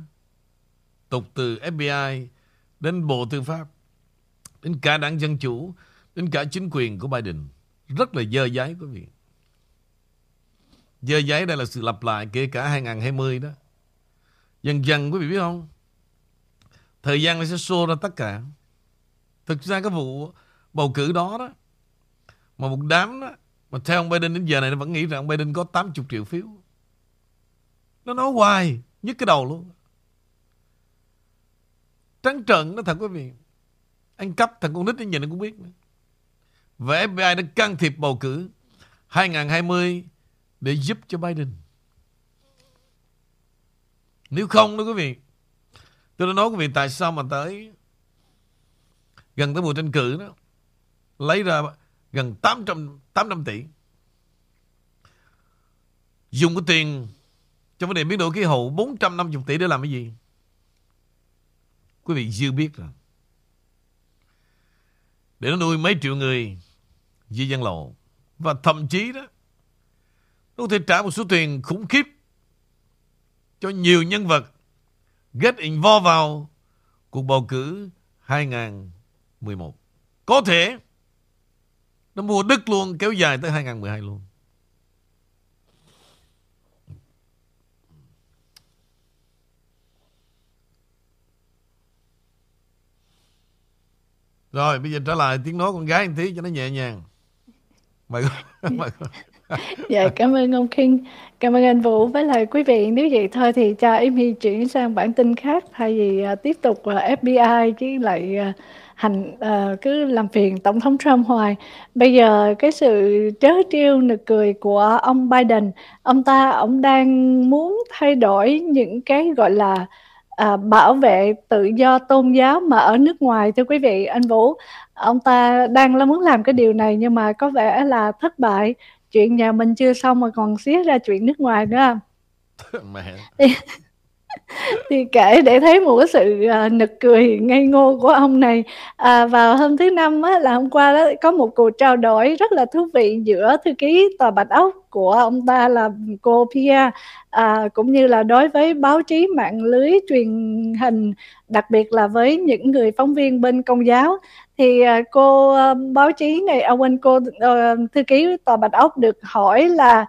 Tục từ FBI đến Bộ Tư pháp, đến cả đảng Dân Chủ, đến cả chính quyền của Biden. Rất là dơ giấy quý vị. Dơ giấy đây là sự lặp lại kể cả 2020 đó. Dần dần quý vị biết không? Thời gian nó sẽ xô ra tất cả. Thực ra cái vụ bầu cử đó đó mà một đám đó mà theo ông Biden đến giờ này Nó vẫn nghĩ rằng ông Biden có 80 triệu phiếu. Nó nói hoài Nhức cái đầu luôn. Trắng trợn nó thật quý vị. Anh cấp thằng con nít đến giờ nó cũng biết nữa. Và FBI đã can thiệp bầu cử 2020 Để giúp cho Biden. Nếu không đó quý vị Tôi đã nói quý vị tại sao mà tới Gần tới mùa tranh cử đó. Lấy ra gần 800, 800 tỷ. Dùng cái tiền trong vấn đề biến đổi khí hậu 450 tỷ để làm cái gì? Quý vị dư biết rồi. Để nó nuôi mấy triệu người di dân lộ. Và thậm chí đó, nó có thể trả một số tiền khủng khiếp cho nhiều nhân vật get involved vào cuộc bầu cử 2011. Có thể nó mua đứt luôn kéo dài tới 2012 luôn. Rồi bây giờ trở lại tiếng nói con gái một tí cho nó nhẹ nhàng. Mời con. Mời con. Dạ cảm ơn ông King, cảm ơn anh Vũ với lại quý vị. Nếu vậy thôi thì cho Amy chuyển sang bản tin khác thay vì uh, tiếp tục à, uh, FBI chứ lại uh, hành à, cứ làm phiền tổng thống Trump hoài. Bây giờ cái sự trớ trêu nực cười của ông Biden, ông ta ông đang muốn thay đổi những cái gọi là à, bảo vệ tự do tôn giáo mà ở nước ngoài thưa quý vị anh Vũ ông ta đang là muốn làm cái điều này nhưng mà có vẻ là thất bại chuyện nhà mình chưa xong mà còn xía ra chuyện nước ngoài nữa Mẹ. thì kể để thấy một cái sự uh, nực cười ngây ngô của ông này. À, vào hôm thứ năm á, là hôm qua đó có một cuộc trao đổi rất là thú vị giữa thư ký tòa bạch ốc của ông ta là cô Pia à, cũng như là đối với báo chí mạng lưới truyền hình đặc biệt là với những người phóng viên bên công giáo. Thì à, cô à, báo chí này à, quên cô ờ, thư ký tòa bạch ốc được hỏi là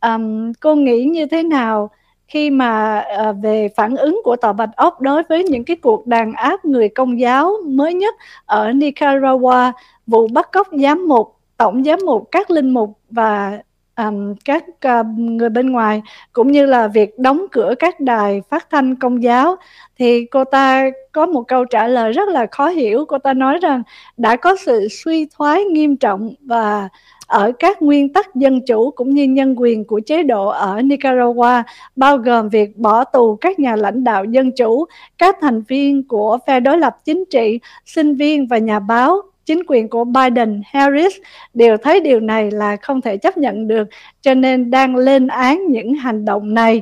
um, cô nghĩ như thế nào? Khi mà uh, về phản ứng của tòa bạch ốc đối với những cái cuộc đàn áp người công giáo mới nhất ở Nicaragua vụ bắt cóc giám mục tổng giám mục các linh mục và um, các uh, người bên ngoài cũng như là việc đóng cửa các đài phát thanh công giáo thì cô ta có một câu trả lời rất là khó hiểu cô ta nói rằng đã có sự suy thoái nghiêm trọng và ở các nguyên tắc dân chủ cũng như nhân quyền của chế độ ở Nicaragua, bao gồm việc bỏ tù các nhà lãnh đạo dân chủ, các thành viên của phe đối lập chính trị, sinh viên và nhà báo. Chính quyền của Biden, Harris đều thấy điều này là không thể chấp nhận được, cho nên đang lên án những hành động này.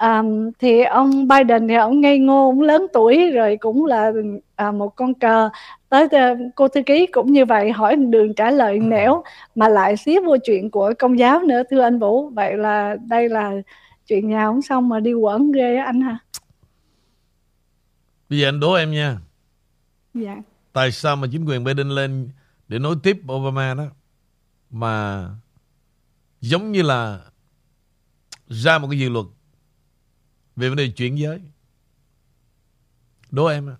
Um, thì ông Biden thì ông ngây ngô, ông lớn tuổi rồi cũng là à, một con cờ. Tới ờ, cô thư ký cũng như vậy hỏi đường trả lời nẻo mà lại xía vô chuyện của công giáo nữa thưa anh Vũ. Vậy là đây là chuyện nhà không xong mà đi quẩn ghê á anh hả Bây giờ anh đố em nha. dạ Tại sao mà chính quyền Biden lên để nối tiếp Obama đó? Mà giống như là ra một cái dự luật về vấn đề chuyển giới. Đố em ạ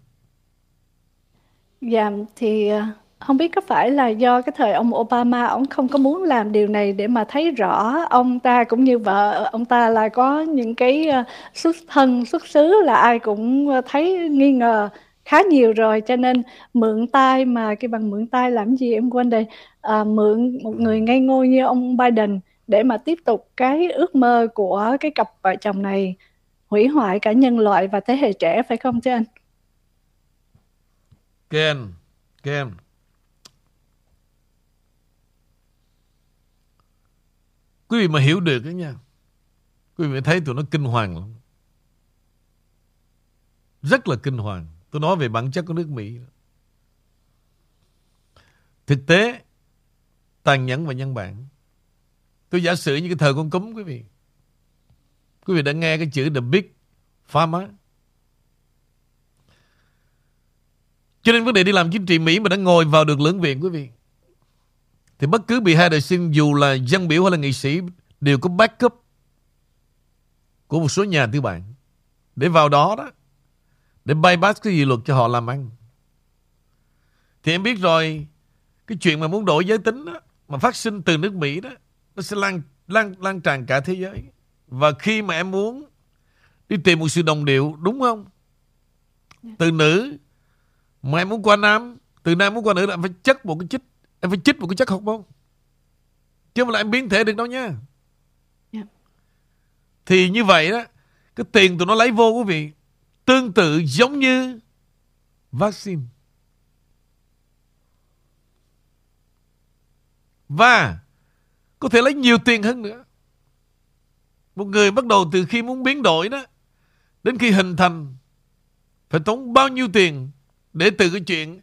Dạ thì ờ, không biết có phải là do cái thời ông Obama, ông không có muốn làm điều này để mà thấy rõ ông ta cũng như vợ, ông ta là có những cái ờ, xuất thân, xuất xứ là ai cũng ờ, thấy nghi ngờ khá nhiều rồi cho nên mượn tay mà cái bằng mượn tay làm gì em quên đây à, mượn một người ngây ngô như ông Biden để mà tiếp tục cái ước mơ của cái cặp vợ chồng này hủy hoại cả nhân loại và thế hệ trẻ phải không chứ anh? Ken, Ken. Quý vị mà hiểu được đó nha. Quý vị thấy tụi nó kinh hoàng lắm. Rất là kinh hoàng. Tôi nói về bản chất của nước Mỹ. Thực tế, tàn nhẫn và nhân bản. Tôi giả sử như cái thời con cúm quý vị. Quý vị đã nghe cái chữ The Big Pharma. Cho nên vấn đề đi làm chính trị Mỹ mà đã ngồi vào được lưỡng viện quý vị. Thì bất cứ bị hai đại sinh dù là dân biểu hay là nghị sĩ đều có backup của một số nhà tư bản để vào đó đó để bypass cái gì luật cho họ làm ăn. Thì em biết rồi cái chuyện mà muốn đổi giới tính đó, mà phát sinh từ nước Mỹ đó nó sẽ lan lan lan tràn cả thế giới. Và khi mà em muốn đi tìm một sự đồng điệu đúng không? Từ nữ mà em muốn qua nam Từ nam muốn qua nữ là em phải chất một cái chích Em phải chích một cái chất hormone Chứ không là em biến thể được đâu nha Dạ. Thì như vậy đó Cái tiền tụi nó lấy vô quý vị Tương tự giống như Vaccine Và có thể lấy nhiều tiền hơn nữa. Một người bắt đầu từ khi muốn biến đổi đó, đến khi hình thành, phải tốn bao nhiêu tiền để từ cái chuyện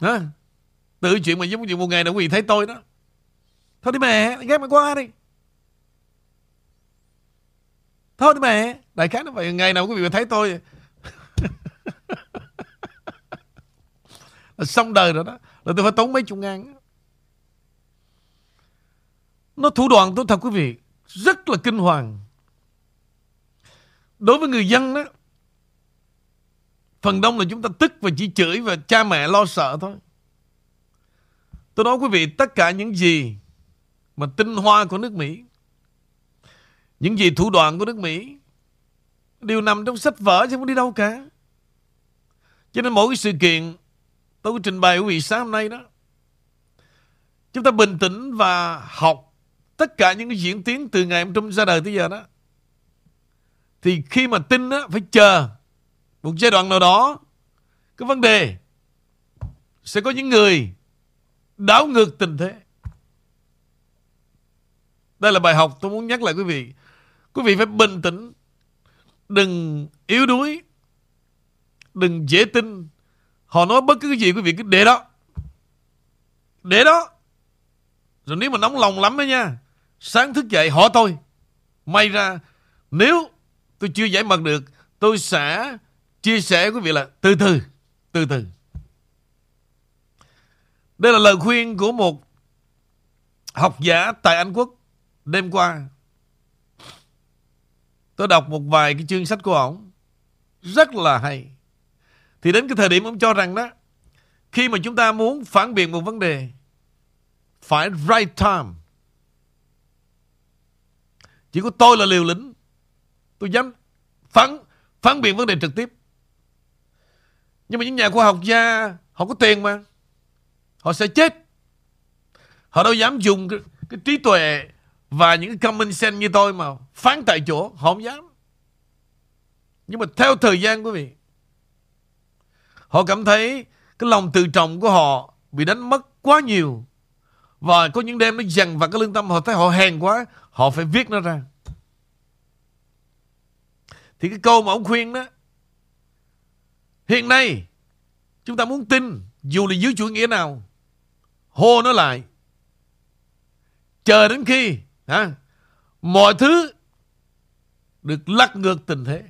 Hả? Từ chuyện mà giống như một ngày nào quý vị thấy tôi đó Thôi đi mẹ, Ghét mày qua đi Thôi đi mẹ Đại khái nó vậy. Ngày nào quý vị thấy tôi. Là Xong đời rồi đó. Là tôi phải tốn mấy chục ngàn Nó thủ đoạn tôi thật quý vị Rất là kinh hoàng. Đối với người dân đó Phần đông là chúng ta tức và chỉ chửi và cha mẹ lo sợ thôi. Tôi nói quý vị tất cả những gì mà tinh hoa của nước Mỹ, những gì thủ đoạn của nước Mỹ đều nằm trong sách vở chứ không đi đâu cả. Cho nên mỗi cái sự kiện tôi có trình bày quý vị sáng hôm nay đó. Chúng ta bình tĩnh và học tất cả những cái diễn tiến từ ngày ông Trump ra đời tới giờ đó. Thì khi mà tin đó, phải chờ một giai đoạn nào đó cái vấn đề sẽ có những người đảo ngược tình thế. Đây là bài học tôi muốn nhắc lại quý vị. Quý vị phải bình tĩnh, đừng yếu đuối, đừng dễ tin. Họ nói bất cứ cái gì quý vị cứ để đó. Để đó. Rồi nếu mà nóng lòng lắm đó nha, sáng thức dậy hỏi tôi. May ra nếu tôi chưa giải mật được, tôi sẽ chia sẻ với quý vị là từ từ, từ từ. Đây là lời khuyên của một học giả tại Anh Quốc đêm qua. Tôi đọc một vài cái chương sách của ổng rất là hay. Thì đến cái thời điểm ông cho rằng đó khi mà chúng ta muốn phản biện một vấn đề phải right time. Chỉ có tôi là liều lĩnh. Tôi dám phản phản biện vấn đề trực tiếp. Nhưng mà những nhà khoa học gia Họ có tiền mà Họ sẽ chết Họ đâu dám dùng cái, cái trí tuệ và những cái common sense như tôi mà Phán tại chỗ Họ không dám. Nhưng mà theo thời gian, quý vị, Họ cảm thấy Cái lòng tự trọng của họ Bị đánh mất quá nhiều. Và có những đêm nó dằn vào cái lương tâm, Họ thấy họ hèn quá, Họ phải viết nó ra. Thì cái câu mà ông khuyên đó, Hiện nay Chúng ta muốn tin Dù là dưới chủ nghĩa nào, Hô nó lại. Chờ đến khi ha, Mọi thứ Được lắc ngược tình thế.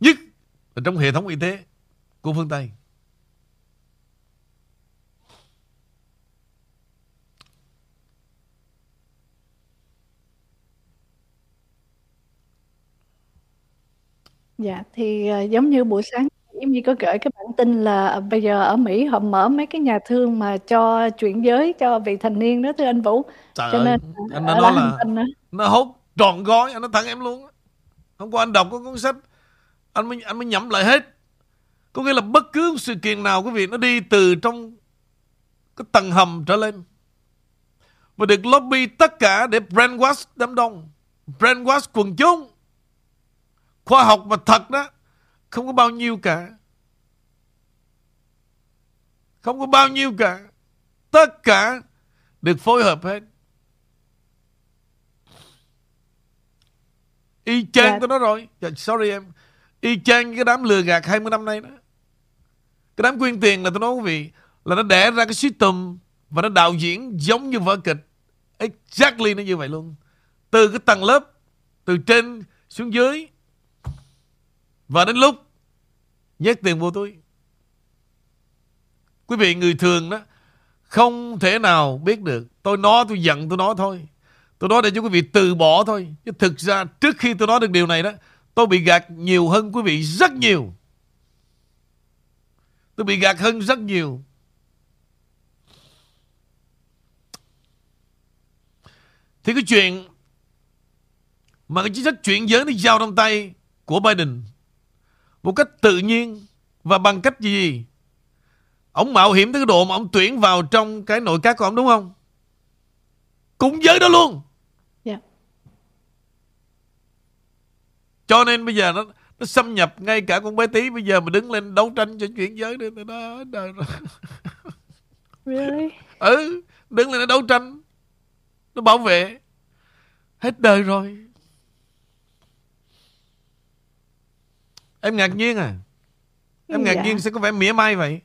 Nhất là trong hệ thống y tế Của phương Tây. Dạ, thì, ờ, giống như buổi sáng giống như có gửi cái bản tin là bây giờ ở Mỹ họ mở mấy cái nhà thương mà cho chuyển giới cho vị thành niên đó thưa anh Vũ. Trời Cho ơi, nên anh ở nói là á. nó hốt trọn gói, anh nói thẳng em luôn. á. Hôm qua anh đọc có cuốn sách, anh mới anh mới nhẩm lại hết. Có nghĩa là bất cứ sự kiện nào quý vị nó đi từ trong cái tầng hầm trở lên. Và được lobby tất cả để brainwash đám đông. Brainwash quần chúng. Khoa học và thật đó không có bao nhiêu cả. Không có bao nhiêu cả. Tất cả được phối hợp hết. Y chang Dạ. tôi nói rồi. Dạ, sorry em. Y chang cái đám lừa gạt 20 năm nay đó. Cái đám quyên tiền là tôi nói quý vị là nó đẻ ra cái system và nó đạo diễn giống như vở kịch. Exactly nó như vậy luôn. Từ cái tầng lớp từ trên xuống dưới và đến lúc nhét tiền vô túi. Quý vị người thường đó, không thể nào biết được. Tôi nói, tôi giận, tôi nói thôi. Tôi nói để cho quý vị từ bỏ thôi. Chứ thực ra trước khi tôi nói được điều này đó, tôi bị gạt nhiều hơn quý vị rất nhiều. Tôi bị gạt hơn rất nhiều. Thì cái chuyện mà cái chính sách chuyển giới nó giao trong tay của Biden một cách tự nhiên và bằng cách gì? Ông mạo hiểm tới cái độ mà ông tuyển vào trong cái nội các của ông đúng không? Cũng giới đó luôn. Dạ. Cho nên bây giờ nó Nó xâm nhập ngay cả con bé tí Bây giờ mà đứng lên đấu tranh cho chuyển giới Nó đời rồi Really? Ừ Đứng lên nó đấu tranh Nó bảo vệ Hết đời rồi Em ngạc nhiên à Em ngạc Dạ. nhiên sẽ có vẻ mỉa mai vậy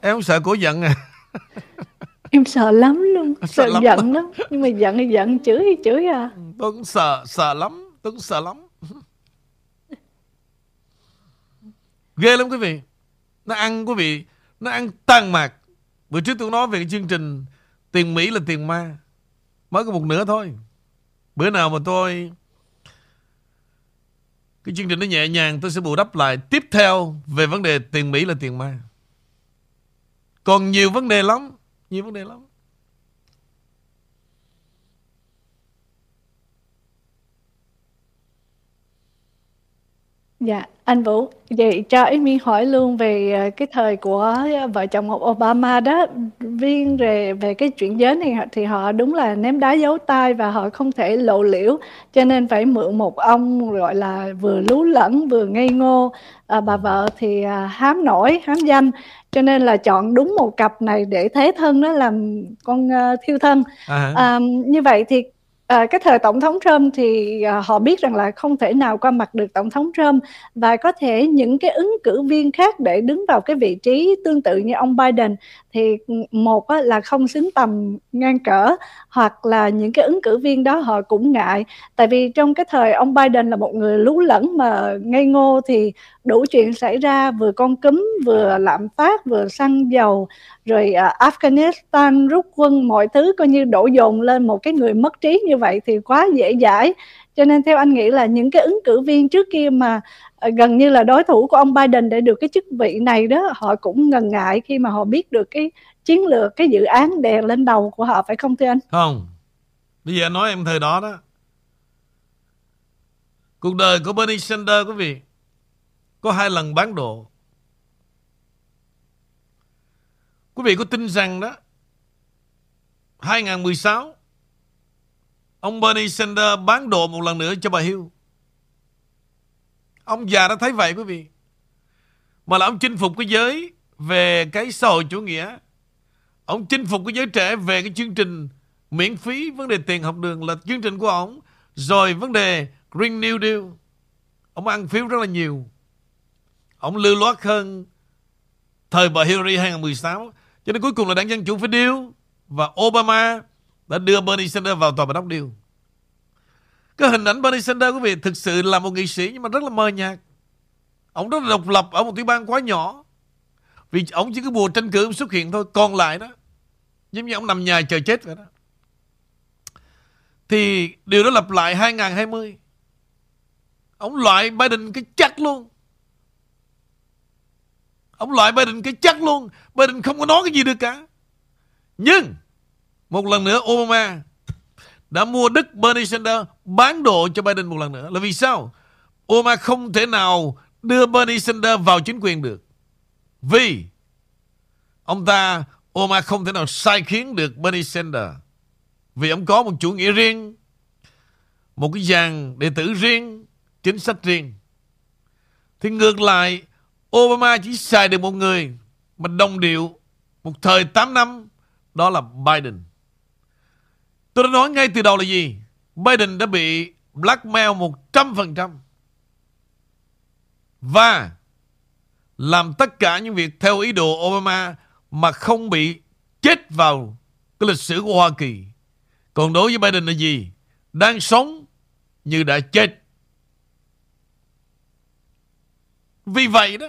Em không sợ cổ giận à Em sợ lắm luôn, Sợ sợ lắm. giận lắm. Nhưng mà giận thì giận, chửi thì chửi à. Tôi cũng sợ Sợ lắm Tôi cũng sợ lắm Ghê lắm quý vị Nó ăn quý vị Nó ăn tàn mạc Bữa trước tôi nói về cái chương trình Tiền Mỹ là tiền ma Mới có một nửa thôi Bữa nào mà tôi cái chương trình nó nhẹ nhàng, Tôi sẽ bù đắp lại. Tiếp theo, về vấn đề tiền Mỹ là tiền ma. Còn nhiều vấn đề lắm, Nhiều vấn đề lắm. Dạ, anh Vũ, vậy cho Amy hỏi luôn về ờ, cái thời của vợ chồng ông Obama đó, riêng về về cái chuyện giới này thì họ đúng là ném đá giấu tay và họ không thể lộ liễu, cho nên phải mượn một ông gọi là vừa lú lẫn vừa ngây ngô, à, bà vợ thì à, hám nổi, hám danh, cho nên là chọn đúng một cặp này để thế thân đó làm con ờ, thiêu thân. à? À, như vậy thì à, cái thời tổng thống Trump thì à, họ biết rằng là không thể nào qua mặt được tổng thống Trump và có thể những cái ứng cử viên khác để đứng vào cái vị trí tương tự như ông Biden thì một á, là không xứng tầm ngang cỡ hoặc là những cái ứng cử viên đó họ cũng ngại. Tại vì trong cái thời ông Biden là một người lú lẫn mà ngây ngô thì đủ chuyện xảy ra vừa con cúm vừa lạm phát vừa xăng dầu rồi à, Afghanistan rút quân mọi thứ coi như đổ dồn lên một cái người mất trí như vậy thì quá dễ dãi cho nên theo anh nghĩ là những cái ứng cử viên trước kia mà à, gần như là đối thủ của ông Biden để được cái chức vị này đó, họ cũng ngần ngại khi mà họ biết được cái chiến lược, cái dự án đè lên đầu của họ, phải không thưa anh? Không. Bây giờ nói em thời đó đó. Cuộc đời của Bernie Sanders, quý vị, Có hai lần bán độ Quý vị có tin rằng đó 2016 Ông Bernie Sanders bán đồ một lần nữa cho bà Hill Ông già đã thấy vậy, quý vị Mà là ông chinh phục cái giới Về cái xã hội chủ nghĩa Ông chinh phục cái giới trẻ về cái chương trình miễn phí vấn đề tiền học đường là chương trình của ông. Rồi vấn đề Green New Deal. Ông ăn phiếu rất là nhiều. Ông lưu loát hơn thời bà Hillary 2016. Cho nên cuối cùng là đảng Dân Chủ phải điêu Và Obama đã đưa Bernie Sanders vào tòa bạch ốc điêu. Cái hình ảnh Bernie Sanders, quý vị, thực sự là một nghị sĩ nhưng mà rất là mờ nhạt. Ông rất là độc lập ở một tiểu bang quá nhỏ. Vì ông chỉ có mùa tranh cử ông xuất hiện thôi, Còn lại đó, Giống như ông nằm nhà chờ chết vậy đó Thì điều đó lặp lại 2020 Ông loại Biden cái chắc luôn Ông loại Biden cái chắc luôn Biden không có nói cái gì được cả Nhưng một lần nữa Obama Đã mua Đức Bernie Sanders Bán độ cho Biden một lần nữa Là vì sao Obama không thể nào đưa Bernie Sanders vào chính quyền được vì ông ta Obama không thể nào sai khiến được Bernie Sanders. Vì ông có một chủ nghĩa riêng, một cái dàn đệ tử riêng, chính sách riêng. Thì ngược lại, Obama chỉ xài được một người mà đồng điệu một thời 8 năm, đó là Biden. Tôi đã nói ngay từ đầu là gì? Biden đã bị blackmail 100%. Và làm tất cả những việc theo ý đồ Obama mà không bị chết vào cái lịch sử của Hoa Kỳ. Còn đối với Biden là gì? Đang sống như đã chết. Vì vậy đó,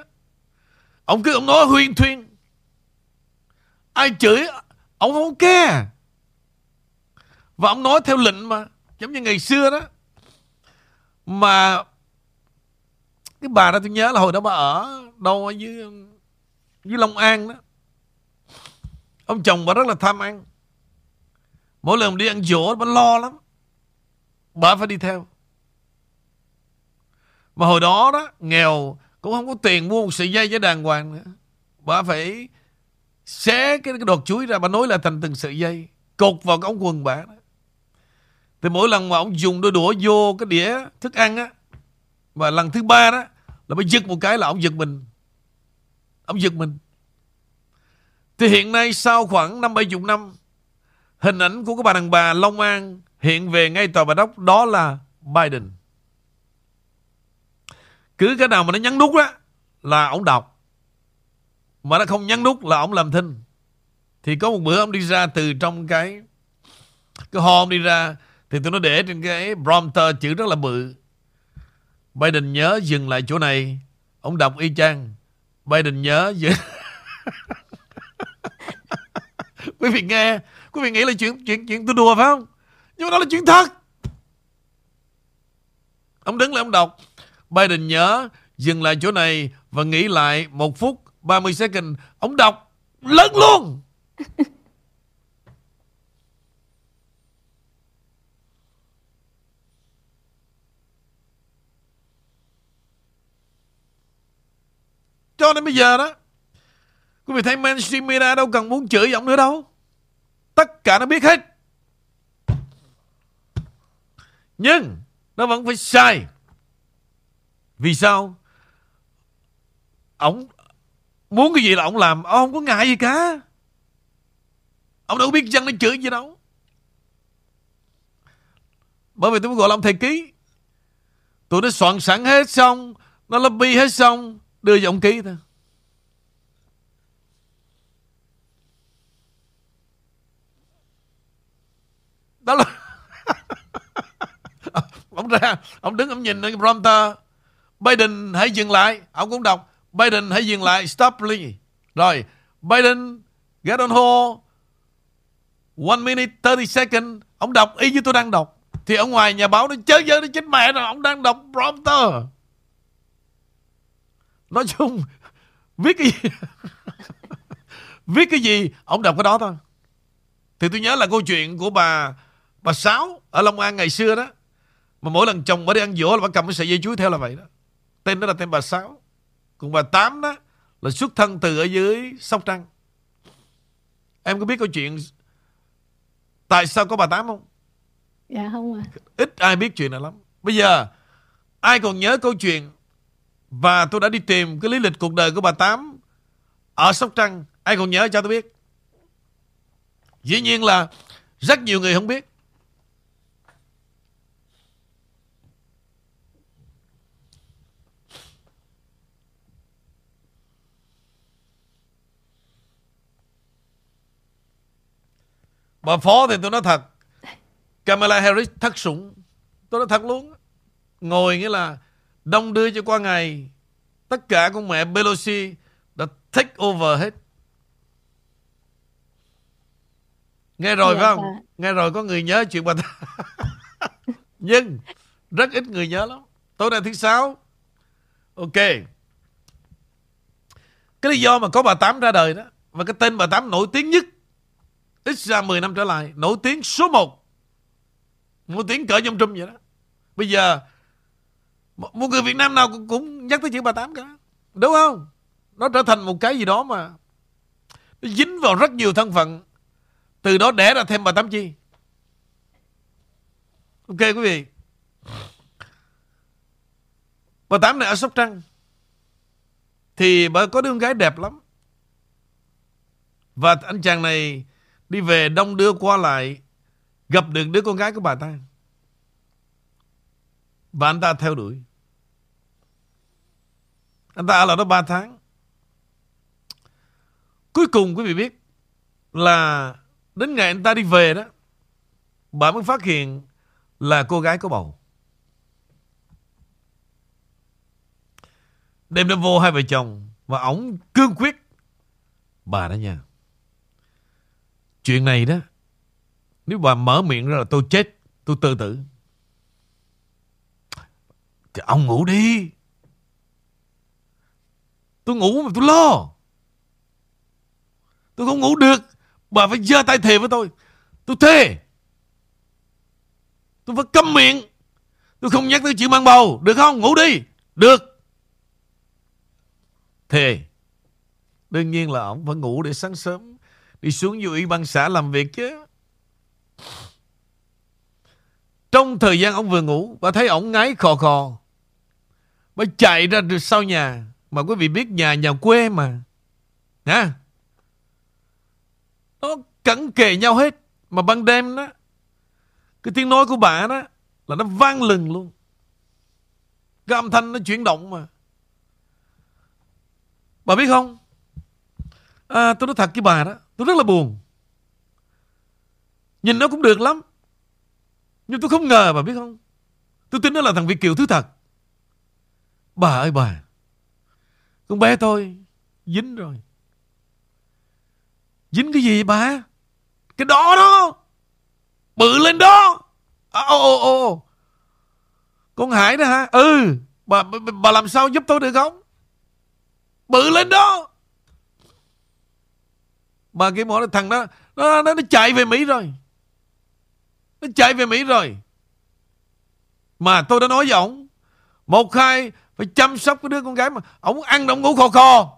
ông cứ ông nói huyên thuyên. Ai chửi, ông không care. Và ông nói theo lệnh mà, giống như ngày xưa đó. Mà cái bà đó tôi nhớ là hồi đó bà ở đâu ở dưới dưới Long An đó. Ông chồng bà rất là tham ăn. Mỗi lần đi ăn dỗ bà lo lắm. Bà phải đi theo. Mà hồi đó đó nghèo cũng không có tiền mua một sợi dây cho đàng hoàng nữa. Bà phải xé cái, cái đọt chuối ra bà nối lại thành từng sợi dây cột vào cái ống quần bà đó thì mỗi lần mà ông dùng đôi đũa vô cái đĩa thức ăn á Và lần thứ ba đó, Là mới giật một cái là ông giật mình. Ông giật mình. Thì hiện nay sau khoảng năm, bảy chục năm, Hình ảnh của cái bà đàn bà Long An Hiện về ngay tòa bà đốc Đó là Biden. Cứ cái nào mà nó nhấn nút đó Là ông đọc. Mà nó không nhấn nút là ông làm thinh. Thì có một bữa ông đi ra từ trong cái Cái hòm đi ra thì tôi nó để trên cái prompter chữ rất là bự. Biden nhớ dừng lại chỗ này. Ông đọc y chang. Biden nhớ dừng. Quý vị nghe. Quý vị nghĩ là chuyện chuyện chuyện tôi đùa phải không? Nhưng mà đó là chuyện thật. Ông đứng lại ông đọc. Biden nhớ dừng lại chỗ này Và nghĩ lại một phút 30 second. Ông đọc lớn luôn. Cho đến bây giờ đó, Quý vị thấy mainstream media đâu cần muốn chửi giọng nữa đâu. Tất cả nó biết hết. Nhưng Nó vẫn phải sai. Vì sao? Ông Muốn cái gì là ông làm, Ông không có ngại gì cả. Ông đâu biết dân nó chửi gì đâu. Bởi vì tôi mới gọi là ông thầy ký. Tụi nó soạn sẵn hết xong, Nó lobby hết xong Đưa cho ông ký thôi. Đó là Ông ra, Ông đứng, ông nhìn cái prompter Biden hãy dừng lại. Ông cũng đọc. Biden hãy dừng lại. Stop, please. Rồi, Biden, Get on hold. One minute 30 second. Ông đọc y như tôi đang đọc. Thì ở ngoài nhà báo nó chớ giới nó chết mẹ rồi. Ông đang đọc prompter Nói chung Viết cái gì? Viết cái gì? Ông đọc cái đó thôi. Thì tôi nhớ là câu chuyện của bà Bà Sáu ở Long An ngày xưa đó Mà mỗi lần chồng bà đi ăn dỗ là bà cầm cái sợi dây chuối theo là vậy đó. Tên đó là tên bà Sáu. Còn bà Tám đó Là xuất thân từ ở dưới Sóc Trăng. Em có biết câu chuyện Tại sao có bà Tám không? Dạ không ạ. Ít ai biết chuyện này lắm. Bây giờ Ai còn nhớ câu chuyện và tôi đã đi tìm cái lý lịch cuộc đời của bà Tám Ở Sóc Trăng. Ai còn nhớ cho tôi biết? Dĩ nhiên là Rất nhiều người không biết. Bà phó thì tôi nói thật, Kamala Harris thất sủng. Tôi nói thật luôn Ngồi nghĩa là Đông đưa cho qua ngày Tất cả con mẹ Pelosi Đã take over hết. Nghe rồi Dạ, phải không? dạ. Nghe rồi có người nhớ chuyện bà ta. Nhưng Rất ít người nhớ lắm. Tối nay thứ sáu. Ok. Cái lý do mà có bà Tám ra đời đó Và cái tên bà Tám nổi tiếng nhất Ít ra 10 năm trở lại Nổi tiếng số 1 Nổi tiếng cỡ trong trung vậy đó. Bây giờ một một người Việt Nam nào cũng, cũng nhắc tới chữ bà Tám cả. Đúng không? Nó trở thành một cái gì đó mà Nó dính vào rất nhiều thân phận. Từ đó đẻ ra thêm bà Tám Chi. Ok quý vị. Bà Tám này ở Sóc Trăng. Thì bà có đứa con gái đẹp lắm. Và anh chàng này Đi về đông đưa qua lại Gặp được đứa con gái của bà ta. Và anh ta theo đuổi. Anh ta ở là đó 3 tháng. Cuối cùng quý vị biết Là Đến ngày anh ta đi về đó, Bà mới phát hiện Là cô gái có bầu. Đêm đó vô hai vợ chồng Và ổng cương quyết, Bà đó nha, Chuyện này đó, Nếu bà mở miệng ra là tôi chết, Tôi tự tử. Thì ông ngủ đi. Tôi ngủ mà tôi lo. Tôi không ngủ được. Bà phải giơ tay thề với tôi. Tôi thề. Tôi phải câm miệng. Tôi không nhắc tới chuyện mang bầu. Được không? Ngủ đi. Được. Thề. Đương nhiên là ông phải ngủ để sáng sớm. Đi xuống vô ủy ban xã làm việc chứ. Trong thời gian ông vừa ngủ, Bà thấy ông ngáy khò khò. Bà chạy ra được sau nhà. Mà quý vị biết nhà nhà quê mà. Nha. Nó cẩn kề nhau hết. Mà ban đêm đó. Cái tiếng nói của bà đó. Là nó vang lừng luôn. Cái âm thanh nó chuyển động mà. Bà biết không? À, tôi nói thật với bà đó. Tôi rất là buồn. Nhìn nó cũng được lắm. Nhưng tôi không ngờ bà biết không? Tôi tin nó là thằng Việt Kiều thứ thật. Bà ơi bà. Con bé tôi dính rồi. Dính cái gì bà? Cái đó đó. Bự lên đó. À, ồ, ồ, ồ. Con Hải đó hả? Ừ. Bà, bà, bà làm sao giúp tôi được không? Bự lên đó. Bà kia mỏ thằng đó nó, nó, nó chạy về Mỹ rồi. Nó chạy về Mỹ rồi. Mà tôi đã nói với ổng Một hai phải chăm sóc cái đứa con gái mà. Ổng ăn ổng ngủ khò khò.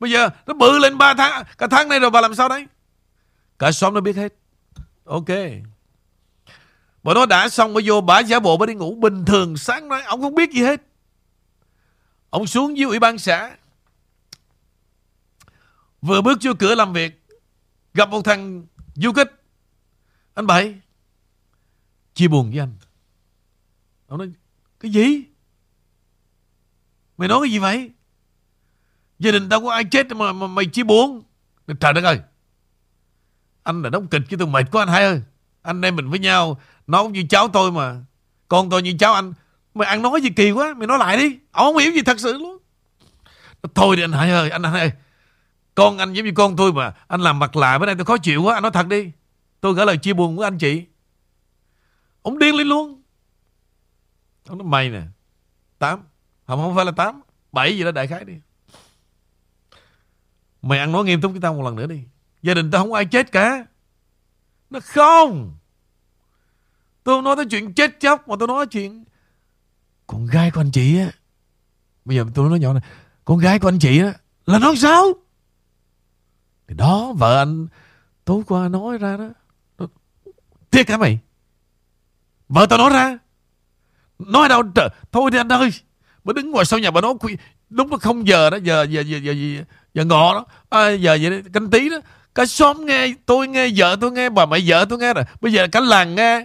Bây giờ nó bự lên 3 tháng, Cả tháng nay rồi bà làm sao đấy? Cả xóm nó biết hết. Ok. Bà nó đã xong, mới vô bà giả bộ bà đi ngủ. Bình thường sáng nay Ông không biết gì hết. Ông xuống dưới ủy ban xã. Vừa bước vô cửa làm việc, Gặp một thằng du kích. Anh Bảy. Chia buồn với anh. Ông nói, Cái gì? Mày nói cái gì vậy? Gia đình tao có ai chết mà, mà mày chia buồn? Trời đất ơi. Anh là đóng kịch chứ tôi mệt quá anh hai ơi. Anh em mình với nhau Nó cũng như cháu tôi mà. Con tôi như cháu anh. Mày ăn nói gì kỳ quá Mày nói lại đi. Ông không hiểu gì thật sự luôn. Thôi đi anh Hải ơi Anh Hải ơi. Con anh giống như con tôi mà. Anh làm mặt lạ bữa nay tôi khó chịu quá Anh nói thật đi. Tôi gửi lời chia buồn với anh chị. Ông điên lên luôn. Ông nói mày nè. Tám. Không không phải là tám, Bảy gì đó đại khái đi. Mày ăn nói nghiêm túc với tao một lần nữa đi. Gia đình tao không ai chết cả. Nó không. Tôi không nói tới chuyện chết chóc, Mà tôi nói chuyện Con gái của anh chị á. Bây giờ tôi nói nhỏ này Con gái của anh chị á, Là nói sao? Thì đó, vợ anh, Tối qua nói ra đó. Tiếc hả mày? Vợ tao nói ra. Nói đâu trời, Thôi đi anh ơi. Bà đứng ngoài sau nhà bà nói đúng là không giờ đó Giờ giờ giờ giờ, giờ, giờ ngọ đó. À, Giờ vậy canh tí đó. Cả xóm nghe Tôi nghe vợ tôi nghe Bà mẹ vợ tôi nghe rồi. Bây giờ cả làng nghe.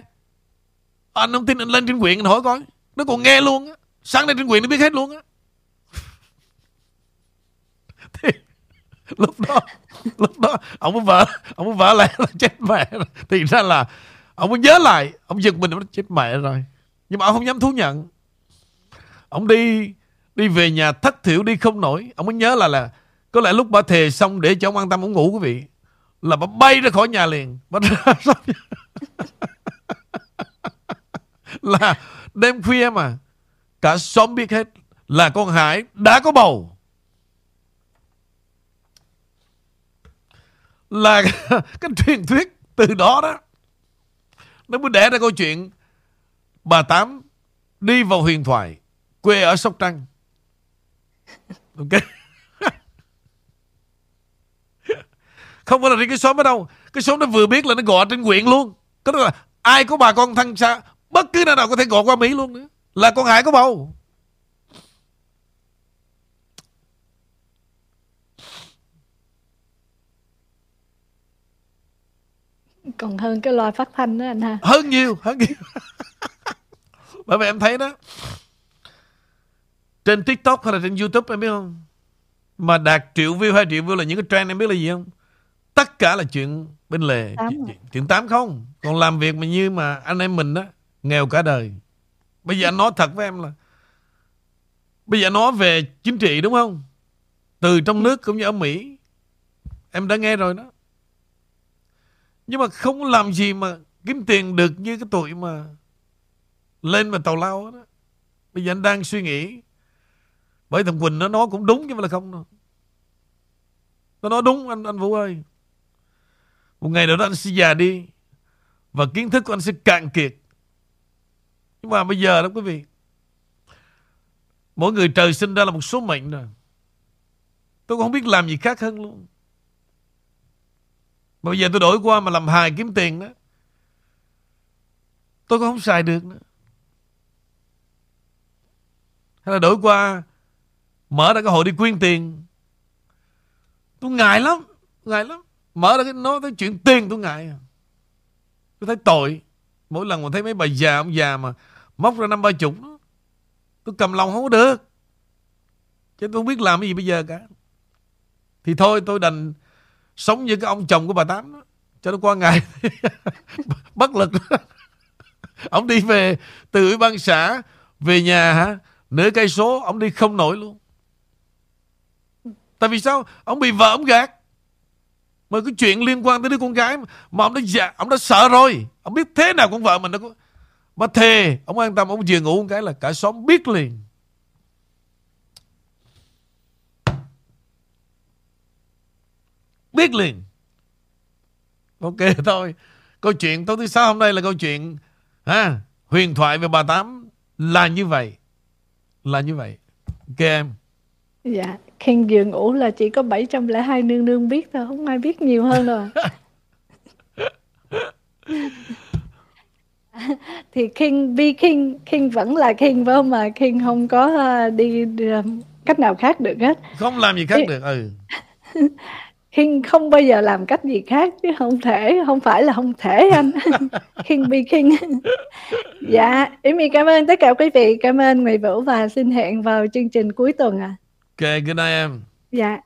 Anh không tin anh lên trên quyện anh hỏi coi. Nó còn nghe luôn á. Sáng nay trên quyện nó biết hết luôn á. Thì Lúc đó Lúc đó Ông có vợ Ông có vợ lại là chết mẹ Thì ra là Ông mới nhớ lại Ông giật mình Ông chết mẹ rồi. Nhưng mà ông không dám thú nhận. Ông đi Đi về nhà thất thiểu đi không nổi. Ông mới nhớ là là Có lẽ lúc bà thề xong để cho ông an tâm ông ngủ quý vị. Là bà bay ra khỏi nhà liền. Bà ra Là đêm khuya mà, Cả xóm biết hết Là con Hải đã có bầu. Là cái truyền thuyết từ đó đó, nó mới đẻ ra câu chuyện bà Tám đi vào huyền thoại quê ở Sóc Trăng. Ok. Không phải là riêng cái xóm ở đâu. Cái xóm nó vừa biết là nó gọi trên quyện luôn. Có là ai có bà con thân xa bất cứ nơi nào có thể gọi qua Mỹ luôn nữa. Là con Hải có bầu. còn hơn cái loa phát thanh đó anh ha hơn nhiều hơn nhiều bởi vì em thấy đó trên tiktok hay là trên youtube em biết không? Mà đạt triệu view hai triệu view là những cái trend em biết là gì không? Tất cả là chuyện bên lề. Chuyện, chuyện tám không. Còn làm việc mà như mà anh em mình đó nghèo cả đời. Bây giờ anh nói thật với em là bây giờ nói về chính trị đúng không? Từ trong nước cũng như ở mỹ. Em đã nghe rồi đó. Nhưng mà không làm gì mà kiếm tiền được như cái tuổi mà lên mà tàu lao đó. Bây giờ anh đang suy nghĩ. Bởi thằng Quỳnh nó nói cũng đúng chứ mà là không đâu. Nó nói đúng, anh anh Vũ ơi. Một ngày nào đó anh sẽ già đi. Và kiến thức của anh sẽ cạn kiệt. Nhưng mà bây giờ đó quý vị. Mỗi người trời sinh ra là một số mệnh rồi. Tôi cũng không biết làm gì khác hơn luôn. Mà bây giờ tôi đổi qua mà làm hài kiếm tiền đó, Tôi cũng không xài được nữa Hay là đổi qua Mở ra cái hội đi quyên tiền. Tôi ngại lắm Ngại lắm. Mở ra cái nói tới chuyện tiền tôi ngại. À. Tôi thấy tội. Mỗi lần mà thấy mấy bà già ông già mà Móc ra năm ba chục Tôi cầm lòng không có được. Chứ tôi không biết làm cái gì bây giờ cả. Thì thôi tôi đành Sống như cái ông chồng của bà Tám đó, Cho nó qua ngày. Bất lực. Ông đi về từ ủy ban xã Về nhà hả? Nửa cây số ông đi không nổi luôn. Tại vì sao? Ông bị vợ ông gạt. Mà cái chuyện liên quan tới đứa con gái Mà ông đã dạ, ông đã sợ rồi. Ông biết thế nào con vợ mình nó có Mà thề Ông an tâm ông vừa ngủ một cái là cả xóm biết liền. Biết liền. Ok thôi. Câu chuyện tối thứ sáu hôm nay là câu chuyện ha, Huyền thoại về bà Tám. Là như vậy. Là như vậy. Ok em. Dạ, King vừa ngủ là chỉ có 702 nương nương biết thôi, không ai biết nhiều hơn rồi. thì King be King, King vẫn là King phải không mà King không có uh, đi uh, cách nào khác được hết. Không làm gì khác Thì... được, ừ. King không bao giờ làm cách gì khác chứ không thể, không phải là không thể anh. King be King. dạ, Amy cảm ơn tất cả quý vị, cảm ơn Nguyễn Vũ và xin hẹn vào chương trình cuối tuần à. Okay, good night em. Dạ.